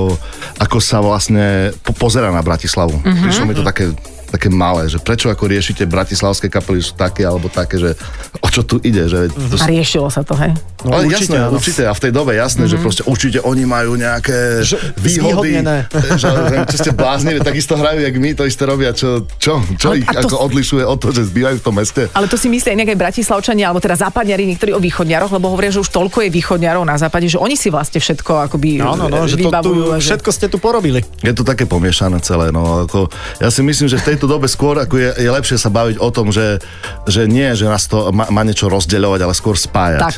ako sa vlastne po- pozera na Bratislavu. Mm-hmm. Prišlo mi to také také malé, že prečo ako riešite bratislavské kapely sú také alebo také, že o čo tu ide, že to A riešilo sa to, hej? No, ale určite, jasné, áno. určite. A v tej dobe jasné, mm-hmm. že proste určite oni majú nejaké Že výhody. Že, čo ste blázni, takisto hrajú, jak my, to isté robia. Čo, čo, čo Ale ich a to- ako odlišuje od toho, že zbývajú v tom meste? Ale to si myslia aj Bratislavčania, alebo teda západňari, niektorí o východňaroch, lebo hovoria, že už toľko je východňarov na západe, že oni si vlastne všetko akoby No, no, no, že to tu, že- všetko ste tu porobili. Je to také pomiešané celé. No, ako, ja si myslím, že v tejto dobe skôr ako je, je lepšie sa baviť o tom, že, že nie, že nás to má, má niečo rozdeľovať, ale skôr spájať. Tak.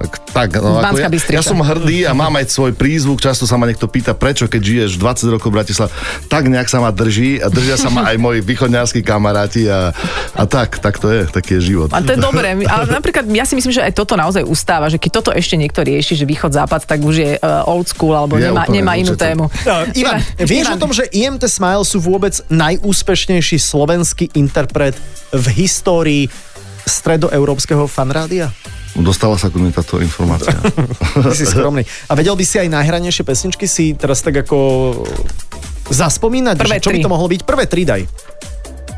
Tak, tak no, ako Banská ja, Bystrica. ja som hrdý a mám aj svoj prízvuk. Často sa ma niekto pýta, prečo, keď žiješ 20 rokov v Bratislave, tak nejak sa ma drží a držia sa ma aj moji východňarskí kamaráti a, a tak, tak to je, taký je život. A to je dobré. Ale napríklad ja si myslím, že aj toto naozaj ustáva, že keď toto ešte niekto rieši, že východ-západ, tak už je uh, old school alebo Je nemá, úplne, nemá inú určite. tému. No, Ivan, vieš o tom, že IMT Smile sú vôbec najúspešnejší slovenský interpret v histórii stredoeurópskeho fanrádia? Dostala sa ku mne táto informácia. Ty si skromný. A vedel by si aj najhranejšie pesničky si teraz tak ako zaspomínať? Prvé že čo by to mohlo byť? Prvé tri daj.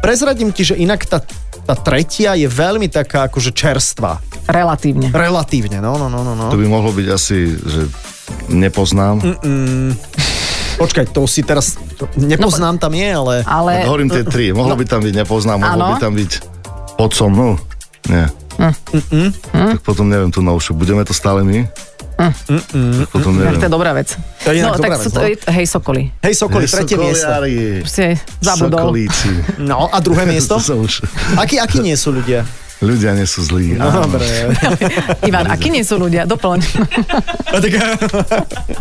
Prezradím ti, že inak tá, tá tretia je veľmi taká akože čerstvá. Relatívne. Relatívne, no, no, no, no. no. to by mohlo byť asi, že nepoznám. Počkaj, to si teraz... to- Nepoznám tam je, ale... Ale Tak hovorím tie tri. Mohlo No. by tam byť nepoznám, mohlo Áno. by tam byť pod so mnou. Nie. Tak potom neviem tú novšiu. Budeme to stále my? Tak potom tak neviem. to je dobrá vec. To je no, dobrá tak vec, sú to, no. hej, Sokoli. Hej, Sokoli, tretie miesto. Proste zabudol. Sokolíci. No, a druhé miesto? Som. Akí, akí nie sú ľudia? Ľudia nie sú zlí. No, dobre. Ivan, akí nie sú ľudia? Doplň.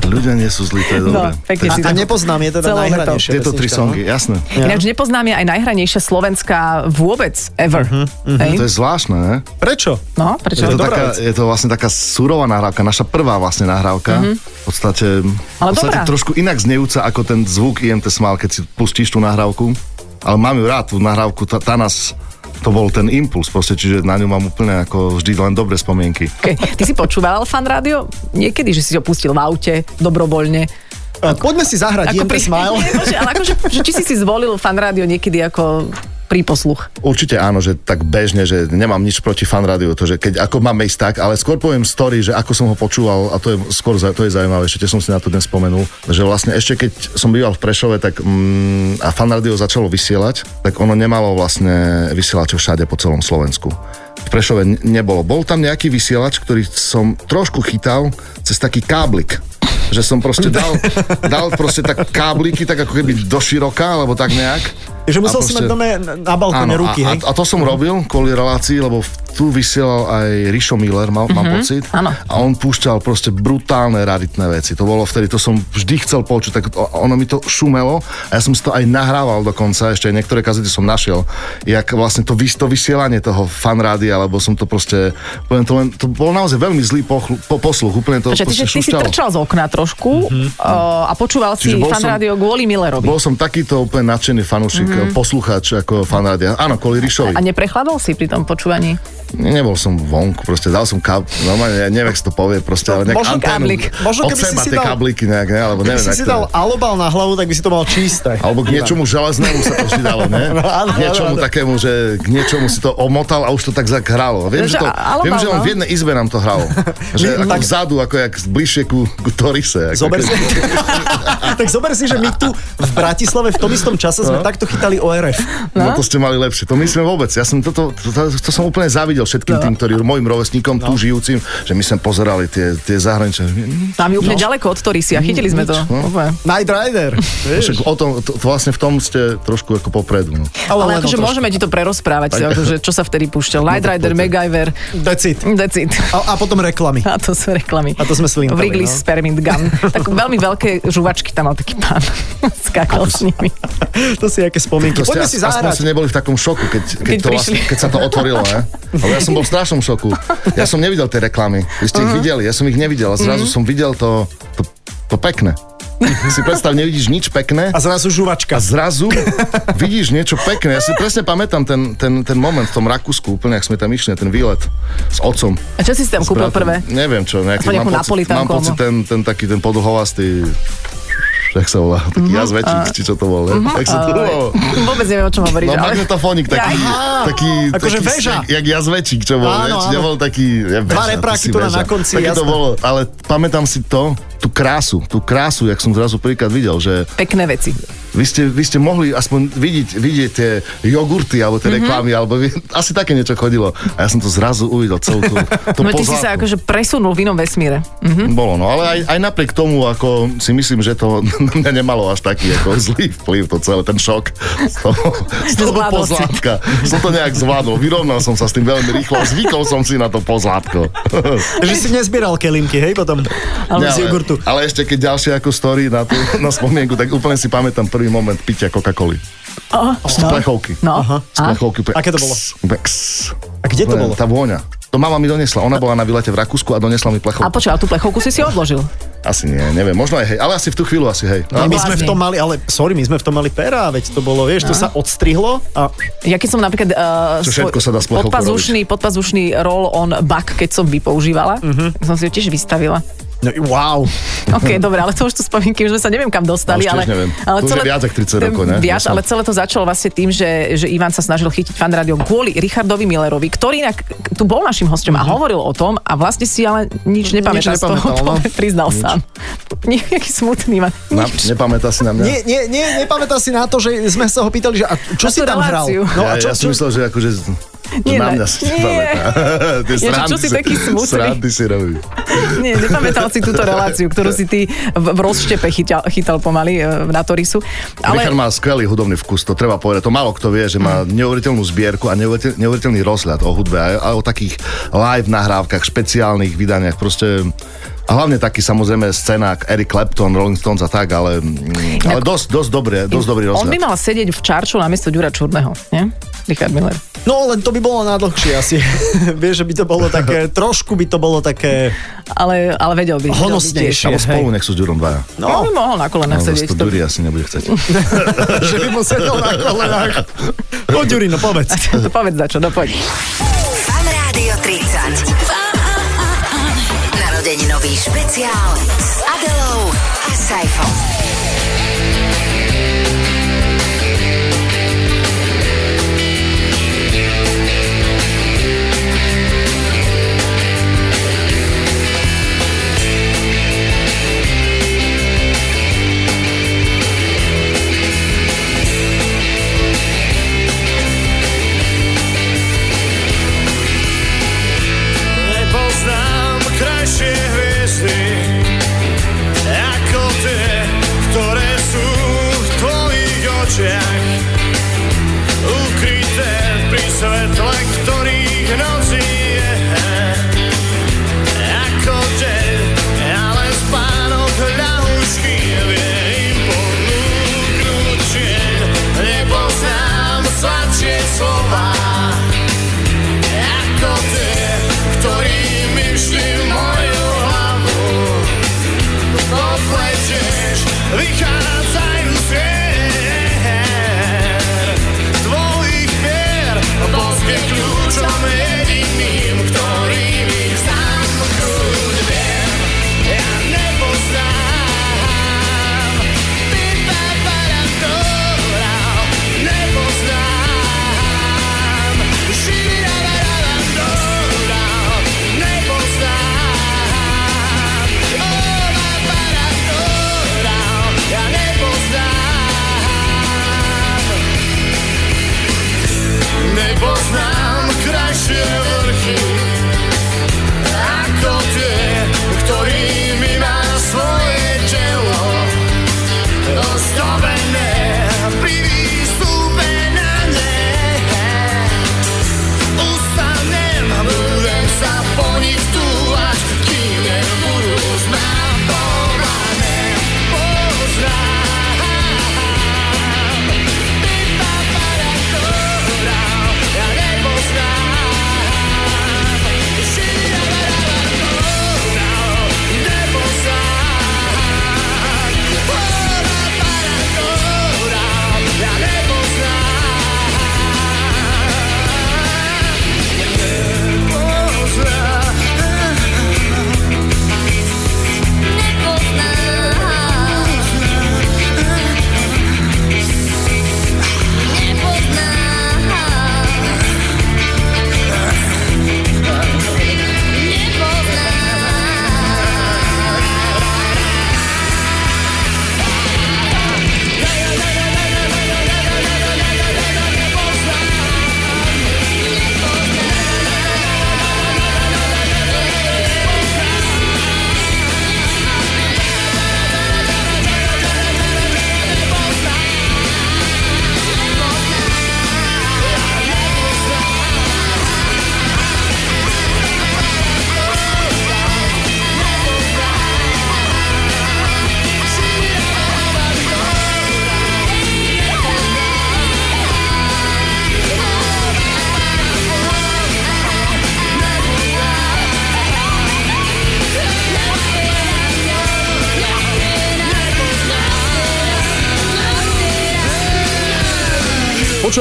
Ľudia nie sú zlí, to je No, dobré. pekne A, si a to... nepoznám, je teda Celé najhranejšia Tieto tri songy, no? jasné. Ináč nepoznám je aj najhranejšia slovenská vôbec ever. Hej? To je zvláštne, ne? Prečo? No, prečo? Je to, dobrá taká, vec. je to vlastne taká surová nahrávka, naša prvá vlastne nahrávka. V podstate, Mhm. Ale v podstate dobrá. trošku inak znejúca ako ten zvuk IMT Smile, keď si pustíš tú nahrávku. Ale mám ju rád, tú nahrávku, tá, tá nás, to bol ten impuls, proste, čiže na ňu mám úplne ako vždy len dobré spomienky. Okay. Ty si počúval fan rádio? Niekedy, že si ho pustil v aute, dobrovoľne. A Poďme si zahrať IMT pri- Smile. Nie, bože, ale akože, že či si si zvolil fan rádio niekedy ako príposluch. Určite áno, že tak bežne, že nemám nič proti fan rádiu, to, že keď ako máme ísť tak, ale skôr poviem story, že ako som ho počúval, a to je skôr to je zaujímavé, ešte som si na to dnes spomenul, že vlastne ešte keď som býval v Prešove, tak mm, a fan rádio začalo vysielať, tak ono nemalo vlastne vysielačov všade po celom Slovensku. V Prešove nebolo. Bol tam nejaký vysielač, ktorý som trošku chytal cez taký káblik že som proste dal, dal proste tak kábliky, tak ako keby do široka, alebo tak nejak. Že musel A si proste- mať dome na balkóne Áno, ruky, a, hej? a, a to som robil kvôli relácii, lebo tu vysielal aj Rišo Miller, mal, mám pocit. áno. A on púšťal proste brutálne raritné veci. To bolo vtedy, to som vždy chcel počuť, tak to, ono mi to šumelo a ja som si to aj nahrával dokonca, ešte aj niektoré kazety som našiel, jak vlastne to, vys- to vysielanie toho fan rádia, lebo som to proste, poviem to len, to bol naozaj veľmi zlý pochlu, po, posluch, úplne to Počkaj, ty, proste že ty si trčal z okna trošku uh, a počúval si Čiže fan som- rádio kvôli Millerovi. Bol som takýto úplne nadšený fanúšik, mm-hmm. poslucháč ako fan rádia. Áno, kvôli Rišovi. A neprechladol si pri tom počúvaní? Nebol som vonku, proste dal som káb, normálne, ja neviem, to povie, proste, ale nejak možno anténu, káblik. Možno keby si si dal- kábliky nejak, ne, alebo Keby neviem, si si dal alobal na hlavu, tak by si to mal čisté. Alebo k niečomu železnému sa to vždy dalo, ne? No, áno, k niečomu áno, áno. takému, že k niečomu si to omotal a už to tak zahralo. Viem, Takže že, to, alobal, viem, že len no. v jednej izbe nám to hralo. že ako tak- vzadu, ako jak bližšie ku, ku Torise. Ako Zober si, tak zober si, že my tu v Bratislave v tom istom čase sme takto chytali ORF. No to ste mali lepšie. To myslím vôbec. Ja som toto, to, to, to som úplne závidel všetkým tým, ktorí, mojim rovesníkom, tu žijúcim, že my sme pozerali tie, tie zahraničné. Tam je úplne ďaleko od Torisi a chytili sme to. no. Night Rider. Však Vieš? o tom, to, to vlastne v tom ste trošku ako popredu. No. Ale len akože môžeme ti to prerozprávať, akože, čo sa vtedy púšťal. Night tak Rider. MacGyver, Decid. Decid. A, a potom reklamy. A to sú reklamy. A to sme slintali, Wrigley's no. Spearmint Gun. Tak veľmi veľké žuvačky tam mal taký pán. Skákal s nimi. To si aké spomienky. To Poďme si aspoň zahrať. ste neboli v takom šoku, keď, keď, Keď to vlastne, keď sa to otvorilo, ne? Ale ja som bol v strašnom šoku. Ja som nevidel tie reklamy. Vy ste ich videli, ja som ich nevidel. A zrazu som videl to, to, pekné. si predstav, nevidíš nič pekné A zrazu žuvačka. a zrazu vidíš niečo pekné. Ja si presne pamätám ten, ten, ten moment v tom Rakúsku, úplne, ak sme tam išli, ten výlet s otcom. A čo si tam kúpil prvé? Neviem čo, nejaký, mám pocit, mám pocit ten, ten taký, ten podlhovastý jak sa volá, taký Mhm. jazvečík, či čo to bol, ne? Jak sa to volalo? Vôbec neviem, o čom hovoríš. No ale... magnetofónik taký, Ja, taký, Akože taký väža. Jak, jak jazvečík, čo bol, Áno, ne? Či nebol taký, ja, Dva väža, repráky ty si tu na- konci, Také to bolo, ale pamätám si to, tú krásu, tú krásu, jak som zrazu prvýkrát videl, že Pekné veci. Vy ste, vy ste mohli aspoň vidieť, vidieť tie jogurty alebo tie reklamy, alebo vy, asi také niečo chodilo. A ja som to zrazu uvidel, celú tú, to No ty si sa akože presunul v inom vesmíre. Hm? Bolo, no, ale aj, aj napriek tomu, ako si myslím, že to na mňa nemalo až taký ako zlý vplyv, to celé, ten šok z toho, z toho pozlátka. Som to nejak zvládol, vyrovnal som sa s tým veľmi rýchlo, zvykol som si na to pozlátko. Že si nezbieral kelimky, hej, potom Nie, z jogurtu. ale ešte keď ďalšie ako story na, tú, na spomienku, tak úplne si pamätám prvý moment pitia Coca-Coly. Z plechovky. No. Z plechovky. Aké to bolo? ks. A kde to bolo? Tá vôňa. To mama mi donesla. Ona bola na výlete v Rakúsku a donesla mi A plechovku. počkaj, a tú plechovku si si odložil. Asi nie, neviem. Možno aj hej, ale asi v tú chvíľu asi hej. No, my sme v tom mali, ale sorry, my sme v tom mali pera, veď to bolo, vieš, to sa odstrihlo a Ja keď som napríklad uh, všetko sa dá s plechovkou podpazušný, podpazušný roll-on bak, keď som vypoužívala, Mhm. som si ho tiež vystavila. No, wow. OK, dobre, ale to už tu spomienky, už sme sa neviem kam dostali. Ale, neviem. ale To už je viac ako 30 rokov, ne? Viac, ale celé to začalo vlastne tým, že, že Ivan sa snažil chytiť fan rádio kvôli Richardovi Millerovi, ktorý inak tu bol našim hostom a hovoril o tom a vlastne si ale nič nepamätá z toho, no. priznal sám. Nejaký smutný Ivan. Na, Nič. nepamätá si na mňa? Nie, nie, nie, nepamätá si na to, že sme sa ho pýtali, že a čo Na si tam hral? reláciu. No ja, a čo, ja čo, som myslel, že akože Nie, na mňa si Nie. nepamätá. Tie Ja, čo si taký smutný? Srandy si robí. Nie, nepamätal si túto reláciu, ktorú si ty v, v rozštepe chytal, chytal pomaly e, na Torisu. Ale... Richard Ale má skvelý hudobný vkus, to treba povedať. To málo kto vie, že má neuveriteľnú zbierku a neuveriteľ- neuveriteľný rozhľad o hudbe a, o takých live nahrávkach, špeciálnych vydaniach. Proste a hlavne taký samozrejme scenák Eric Clapton, Rolling Stones a tak, ale, mm, ale dosť, dosť, dobré, dosť dobrý on by rozhľad. mal sedieť v čarču namiesto Ďura Čurného, nie? Richard Miller. No len to by bolo na dlhšie asi. Vieš, že by to bolo také, trošku by to bolo také, Ale, ale vedel by. Honosnejšie. Alebo spolu nech sú s Ďurom dvaja. No, on by mohol na kolenách No, sedieť. to Ďuri asi nebude chceť. že by mu sedel na kolenách. Poď, Jurino, povedz. To povedz za čo, no poď. Fan Rádio 30. Narodeninový špeciál s Adelou a Saifom.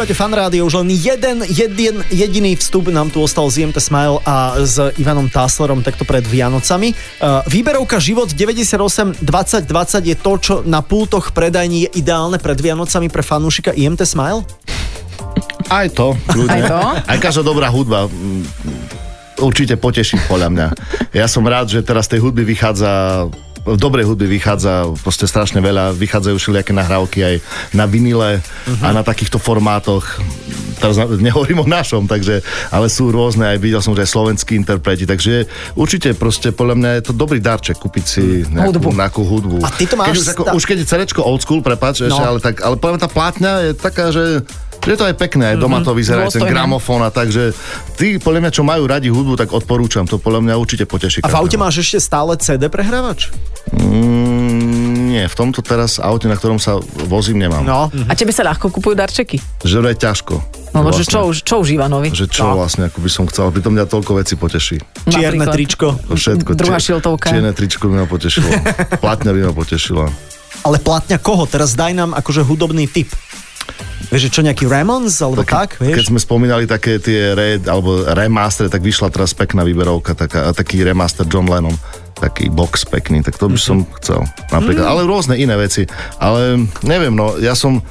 Počúvate fan rádio, už len jeden, jeden jediný vstup nám tu ostal z IMT Smile a s Ivanom Táslerom takto pred Vianocami. Uh, výberovka Život 98 2020 je to, čo na pultoch predajní je ideálne pred Vianocami pre fanúšika IMT Smile? Aj to, ľudia. Aj to? Aj každá dobrá hudba určite poteší podľa mňa. Ja som rád, že teraz tej hudby vychádza dobrej hudby vychádza proste strašne veľa, vychádzajú všelijaké nahrávky aj na vinile uh-huh. a na takýchto formátoch. Teraz nehovorím o našom, takže, ale sú rôzne, aj videl som, že aj slovenskí interpreti, takže určite proste podľa mňa je to dobrý darček kúpiť si nejakú Hudbu. Nejakú hudbu. A ty to máš Keď už, ako, sta- už keď je cerečko old school, prepáč, no. ešte, ale, tak, ale podľa mňa tá plátňa je taká, že že je to aj pekné, aj doma to vyzerá, aj ten gramofón a takže tí, podľa mňa, čo majú radi hudbu, tak odporúčam, to podľa mňa určite poteší. A v aute máš ešte stále CD prehrávač? Mm, nie, v tomto teraz aute, na ktorom sa vozím, nemám. No. A tebe sa ľahko kupujú darčeky? Že to je ťažko. No, že Vlastne. čo, už- čo už Ivanovi? Že čo No. vlastne, ako by som chcel, by to mňa toľko vecí poteší. Čierne tričko. To všetko. Druhá šiltovka. Čierne tričko by ma potešilo. Platňa by ma potešila. Ale platňa koho? Teraz daj nám akože hudobný tip. Vieš, čo nejaký Ramones, alebo tak, Keď vieš? sme spomínali také tie re, alebo remaster, tak vyšla teraz pekná výberovka, taká, taký remaster John Lennon taký box pekný, tak to by som chcel napríklad. Ale rôzne iné veci. Ale neviem, no, ja som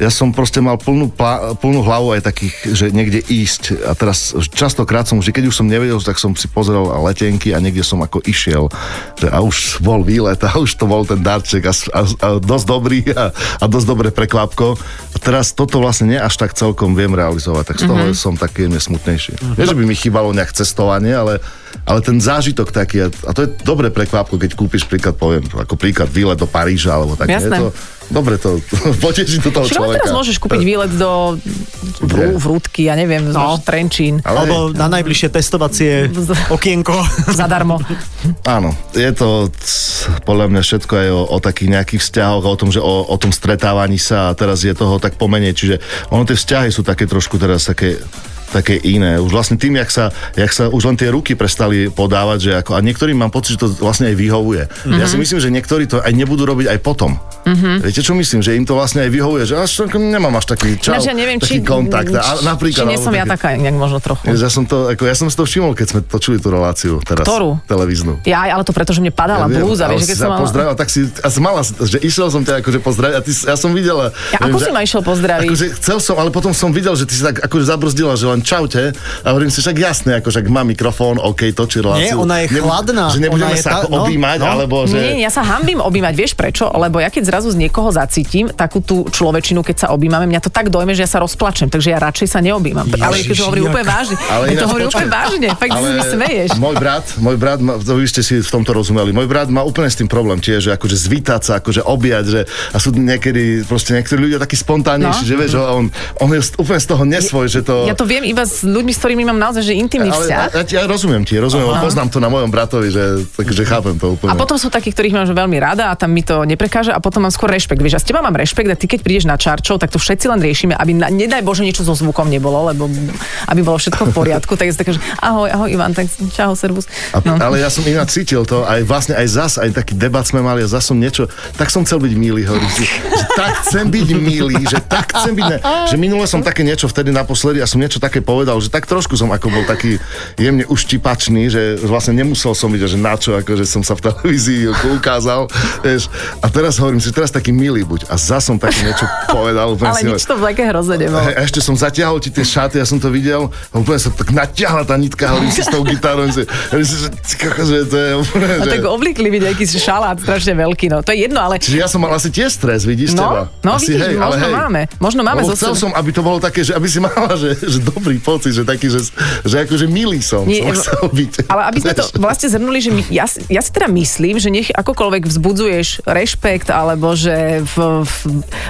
ja som proste mal plnú, plá, plnú hlavu aj takých, že niekde ísť. A teraz častokrát som, že keď už som nevedel, tak som si pozrel letenky a niekde som ako išiel. Že, a už bol výlet a už to bol ten darček a, a, a dosť dobrý a, a dosť dobré prekvapko. A teraz toto vlastne nie až tak celkom viem realizovať, tak z toho mm-hmm. som taký jemne smutnejší. Mm-hmm. Nie, že by mi chýbalo nejak cestovanie, ale, ale ten zážitok taký, a, a to je dobré prekvapko, keď kúpiš príklad, poviem, ako príklad výlet do Paríža, alebo tak. Jasné. Je to, dobre to, poteší to toho Čiže človeka. teraz môžeš kúpiť výlet do Vrú? Vrútky, ja neviem, no. Trenčín. Ale Alebo na najbližšie testovacie okienko. Zadarmo. áno, je to podľa mňa všetko aj o, o takých nejakých vzťahoch, o tom, že o, o tom stretávaní sa a teraz je toho tak pomenej, čiže ono tie vzťahy sú také trošku teraz také také iné. Už vlastne tým, jak sa, jak sa už len tie ruky prestali podávať, že ako, a niektorým mám pocit, že to vlastne aj vyhovuje. Mm-hmm. Ja si myslím, že niektorí to aj nebudú robiť aj potom. Mm-hmm. Viete, čo myslím? Že im to vlastne aj vyhovuje, že až nemám až taký čau, Ináč ja neviem, taký či, kontakt. A, napríklad, či nie som ja taká, nejak možno trochu. Ja som, to, ako, ja som si to všimol, keď sme točili tú reláciu teraz. Ktorú? Televíznu. Ja, ale to preto, že mne padala viem, blúza, vieš, keď som mala... pozdravil, tak si, a mala, že išiel som ťa akože pozdraviť a ty, ja som videla. Ja, ako si ma išiel pozdraviť? Akože chcel som, ale potom som videl, že ty si tak akože zabrzdila, že len čaute a hovorím si, však jasné, ako však má mikrofón, OK, točí reláciu. Nie, ona je chladná, Že nebudeme ona sa tá- no, objímať, no. alebo že... Nie, ja sa hambím objímať, vieš prečo? Lebo ja keď zrazu z niekoho zacítim takú tú človečinu, keď sa objímame, mňa to tak dojme, že ja sa rozplačem, takže ja radšej sa neobjímam. ale keď to hovorím Ježiš, úplne vážne. Ale to hovorím počkaj. úplne vážne, fakt si mi smeješ. Môj brat, môj brat, to vy ste si v tomto rozumeli, môj brat má úplne s tým problém tiež, že akože zvítať sa, akože objať, že a sú niekedy, proste niektorí ľudia takí No. spontánnejší, že vieš, že on, on je úplne z toho nesvoj, že to... Ja to viem iba s ľuďmi, s ktorými mám naozaj že intimný ale vzťah. ja, ja, ja rozumiem ti, rozumiem, Aha. poznám to na mojom bratovi, že, takže chápem to úplne. A potom sú takí, ktorých mám že veľmi rada a tam mi to neprekáže a potom mám skôr rešpekt. Vieš, a s teba mám rešpekt a ty keď prídeš na čarčov, tak to všetci len riešime, aby na, nedaj Bože niečo so zvukom nebolo, lebo aby bolo všetko v poriadku. tak je také, že ahoj, ahoj Ivan, tak čau, servus. A, no. Ale ja som ináč cítil to, aj vlastne aj zas, aj taký debat sme mali a zas som niečo, tak som chcel byť milý, hovorím si, že tak chcem byť milý, že tak chcem byť, ne, že minule som také niečo vtedy naposledy a som niečo také povedal, že tak trošku som ako bol taký jemne uštipačný, že vlastne nemusel som vidieť, že na čo, akože som sa v televízii ukázal, vieš. A teraz hovorím si, teraz taký milý buď. A zas som také niečo povedal. úplne Ale si nič to také hrozné nebolo. a ešte som zatiahol ti tie šaty, ja som to videl, a úplne sa tak natiahla tá nitka, hovorím si s tou si, že, kokos, že to je úplne, A že... tak oblikli byť nejaký šalát strašne veľký, no to je jedno, ale Čiže ja som mal asi tiež stres, vidíš No, teba? no asi, vidíš, možno máme. Možno máme Lebo chcel som, aby to bolo také, že aby si mala, že, že dobrý pocit, že taký, že, že akože milý som, Nie, som chcel byť. Ale aby sme to vlastne zhrnuli, že my, ja, si- ja si teda myslím, že nech akokoľvek vzbudzuješ rešpekt, alebo že v, v,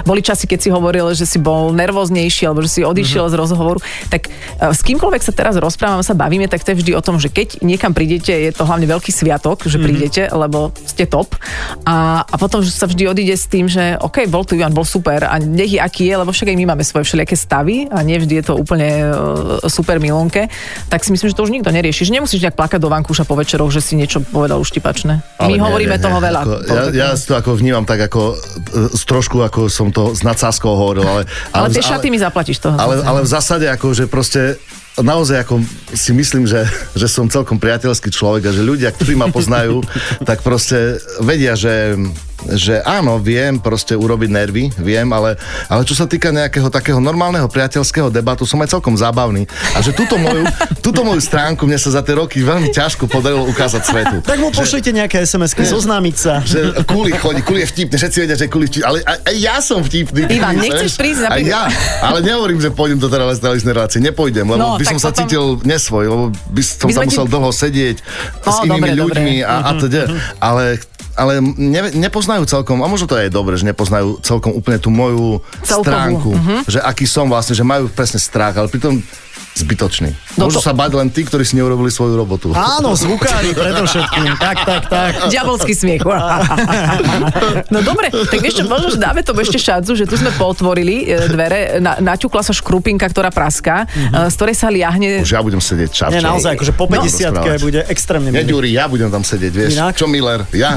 boli časy, keď si hovoril, že si bol nervóznejší, alebo že si odišiel Mhm. z rozhovoru, tak e, s kýmkoľvek sa teraz rozprávame, sa bavíme, tak to je vždy o tom, že keď niekam prídete, je to hlavne veľký sviatok, že prídete, lebo ste top. A, a potom že sa vždy odíde s tým, že OK, bol tu Ivan, bol super a nech je aký je, lebo však aj my máme svoje všelijaké stavy a nie vždy je to úplne e, super milonke, tak si myslím, že to už nikto nerieši. Že nemusíš nejak plakať do vankúša po večeroch, že si niečo povedal uštipačné. My Ale nie, hovoríme nie, toho nie. veľa. Ako, ja, ja si to ako vnímam tak ako ako, e, trošku ako som to s nadsázkou hovoril, ale... Ale tie v- šaty mi zaplatíš toho. ale, ale v zásade ako, že proste naozaj ako si myslím, že, že som celkom priateľský človek a že ľudia, ktorí ma poznajú, tak proste vedia, že že áno, viem proste urobiť nervy, viem, ale, ale čo sa týka nejakého takého normálneho priateľského debatu, som aj celkom zábavný. A že túto moju, túto moju stránku mne sa za tie roky veľmi ťažko podarilo ukázať svetu. Tak mu pošlite nejaké SMS-ky, zoznámiť sa. že Kuli chodí, Kuli je vtipný, všetci vedia, že Kuli vtipný, ale aj, aj ja som vtipný. Ivan, nechceš vieš? prísť Aj ja, ale nehovorím, že pôjdem do teraz televíznej relácie, nepôjdem, lebo No, by som tak sa potom- cítil nesvoj, lebo by som By tam sme ti- musel dlho sedieť No, s inými dobre, ľuďmi dobre. a, a teda. Ale ale ne, nepoznajú celkom, a možno to je aj dobre, že nepoznajú celkom úplne tú moju Celkovú, stránku, mhm. že aký som vlastne, že majú presne strach, ale pritom zbytočný. No Môžu to- sa bať len tí, ktorí si neurobili svoju robotu. Áno, zvukári predovšetkým. Tak, tak, tak. Diabolský smiech. No dobre, tak čo, možno, že dáme tomu ešte šancu, že tu sme potvorili e, dvere, na, naťukla sa škrupinka, ktorá praská, e, z ktorej sa liahne... Už ja budem sedieť čas. Nie, naozaj, akože po No. 50 Rozprávať. bude extrémne Nie, milý. Ďuri, ja budem tam sedieť, vieš. Inak? Čo Miller? Ja?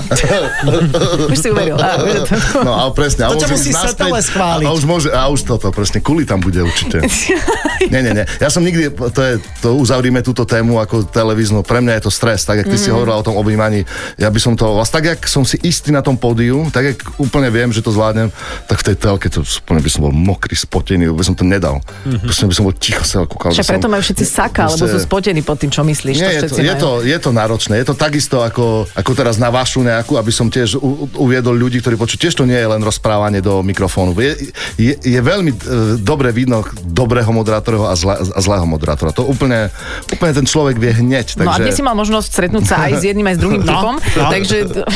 Už si uveril. To- No a presne. To a ťa musí Setele schváliť. A, a už môže, a už toto, presne, kuli tam bude určite. nie, nie, nie. Ja som nikdy, to je, to uzavrime túto tému ako televíznu. Pre mňa je to stres, tak jak ty Mhm. si hovorila o tom objímaní. Ja by som to, vlastne tak jak som si istý na tom pódiu, tak jak úplne viem, že to zvládnem, tak v tej telke to úplne by som bol mokrý, spotený, by som to nedal. Proste by som bol ticho sa kúkal. Však preto som- majú všetci saka, lebo sú spotení pod tým, čo myslíš. nie, to je, to, je, to, je to náročné. Je to takisto ako, ako teraz na vašu nejakú, aby som tiež u, uviedol ľudí, ktorí počujú. Tiež to nie je len rozprávanie do mikrofónu. Je, je, je veľmi e, dobre vidno dobrého moderátora a, zle, a zlého moderátora. To úplne, úplne ten človek vie hneď. Takže, No a dnes si mal možnosť stretnúť sa aj s jedným, aj s druhým typom, no. takže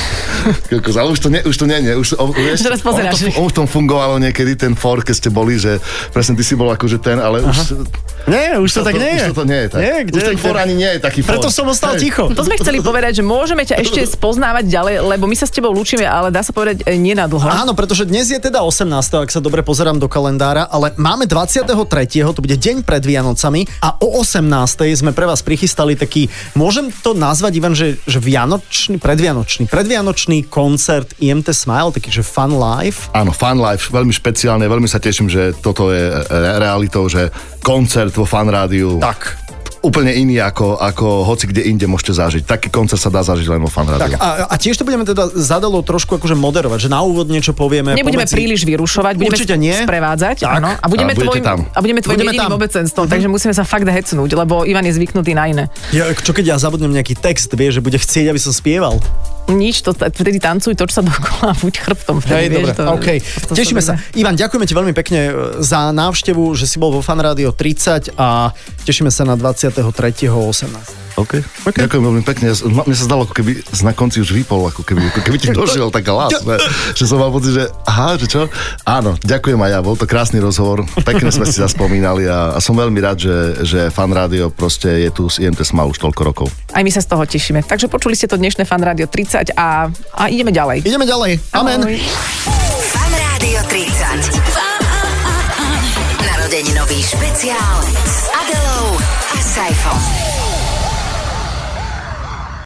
Kokos, ale už to nie, už to nie, nie. Už, o, vieš, Teraz pozeráš. ono to, ono v tom fungovalo niekedy ten for, keď ste boli, že presne ty si bol akože ten, ale už, Nie, už to tak nie je. už to nie je tak. Nie, kde, už ten for ani nie je taký for. Preto som ostal ticho. to sme chceli povedať, že môžeme ťa ešte spoznávať ďalej, lebo my sa s tebou lúčime, ale dá sa povedať nie na dlho. Áno, pretože dnes je teda 18. ak sa dobre pozerám do kalendára, ale máme 23. to bude deň pred Vianocami a o 18. sme pre vás prichystali taký, môžem to nazvať, Ivan, že, že vianočný, predvianočný, predvianočný koncert IMT Smile, taký, že fun live. Áno, Fun Life, veľmi špeciálne, veľmi sa teším, že toto je re- realitou, že koncert vo Fun Rádiu. Tak. Úplne iný ako, ako hoci kde inde môžete zažiť. Taký koncert sa dá zažiť len vo Fun Rádiu. Tak a, a tiež to budeme teda zadalo trošku akože moderovať, že na úvod niečo povieme. Nebudeme pomedzi- príliš vyrušovať, budeme Určite nie. sprevádzať. Tak. Áno, a budeme, A tvojim, tam. a budeme tvojim Budeme jediným. Mhm. obecenstvom, takže musíme sa fakt hecnúť, lebo Ivan je zvyknutý na iné. Ja, čo keď ja zabudnem nejaký text, vie, že bude chcieť, aby som spieval. Nič, to, vtedy tancuj, toč sa dokola, buď chrbtom. Vtedy, Hej, vieš, dobre, to, OK. to Tešíme sa. dobre. Ivan, ďakujeme ti veľmi pekne e, za návštevu, že si bol vo Fan Radio 30 a tešíme sa na 23.18. Okay. Okay. Ďakujem veľmi pekne. Mne sa zdalo, ako keby na konci už vypol, ako keby, ako keby ti došiel tak hlas. Ne? Že som mal pocit, že aha, že čo? Áno, ďakujem aj ja, bol to krásny rozhovor. Pekne sme si zaspomínali a, a som veľmi rád, že, že Fan Rádio proste je tu s IMT Smile už toľko rokov. Aj my sa z toho tešíme. Takže počuli ste to dnešné Fan Radio 30 a, a ideme ďalej. Ideme ďalej. Amen. Ahoj. Fan Rádio 30. Narodeninový špeciál s Adelou Siphon.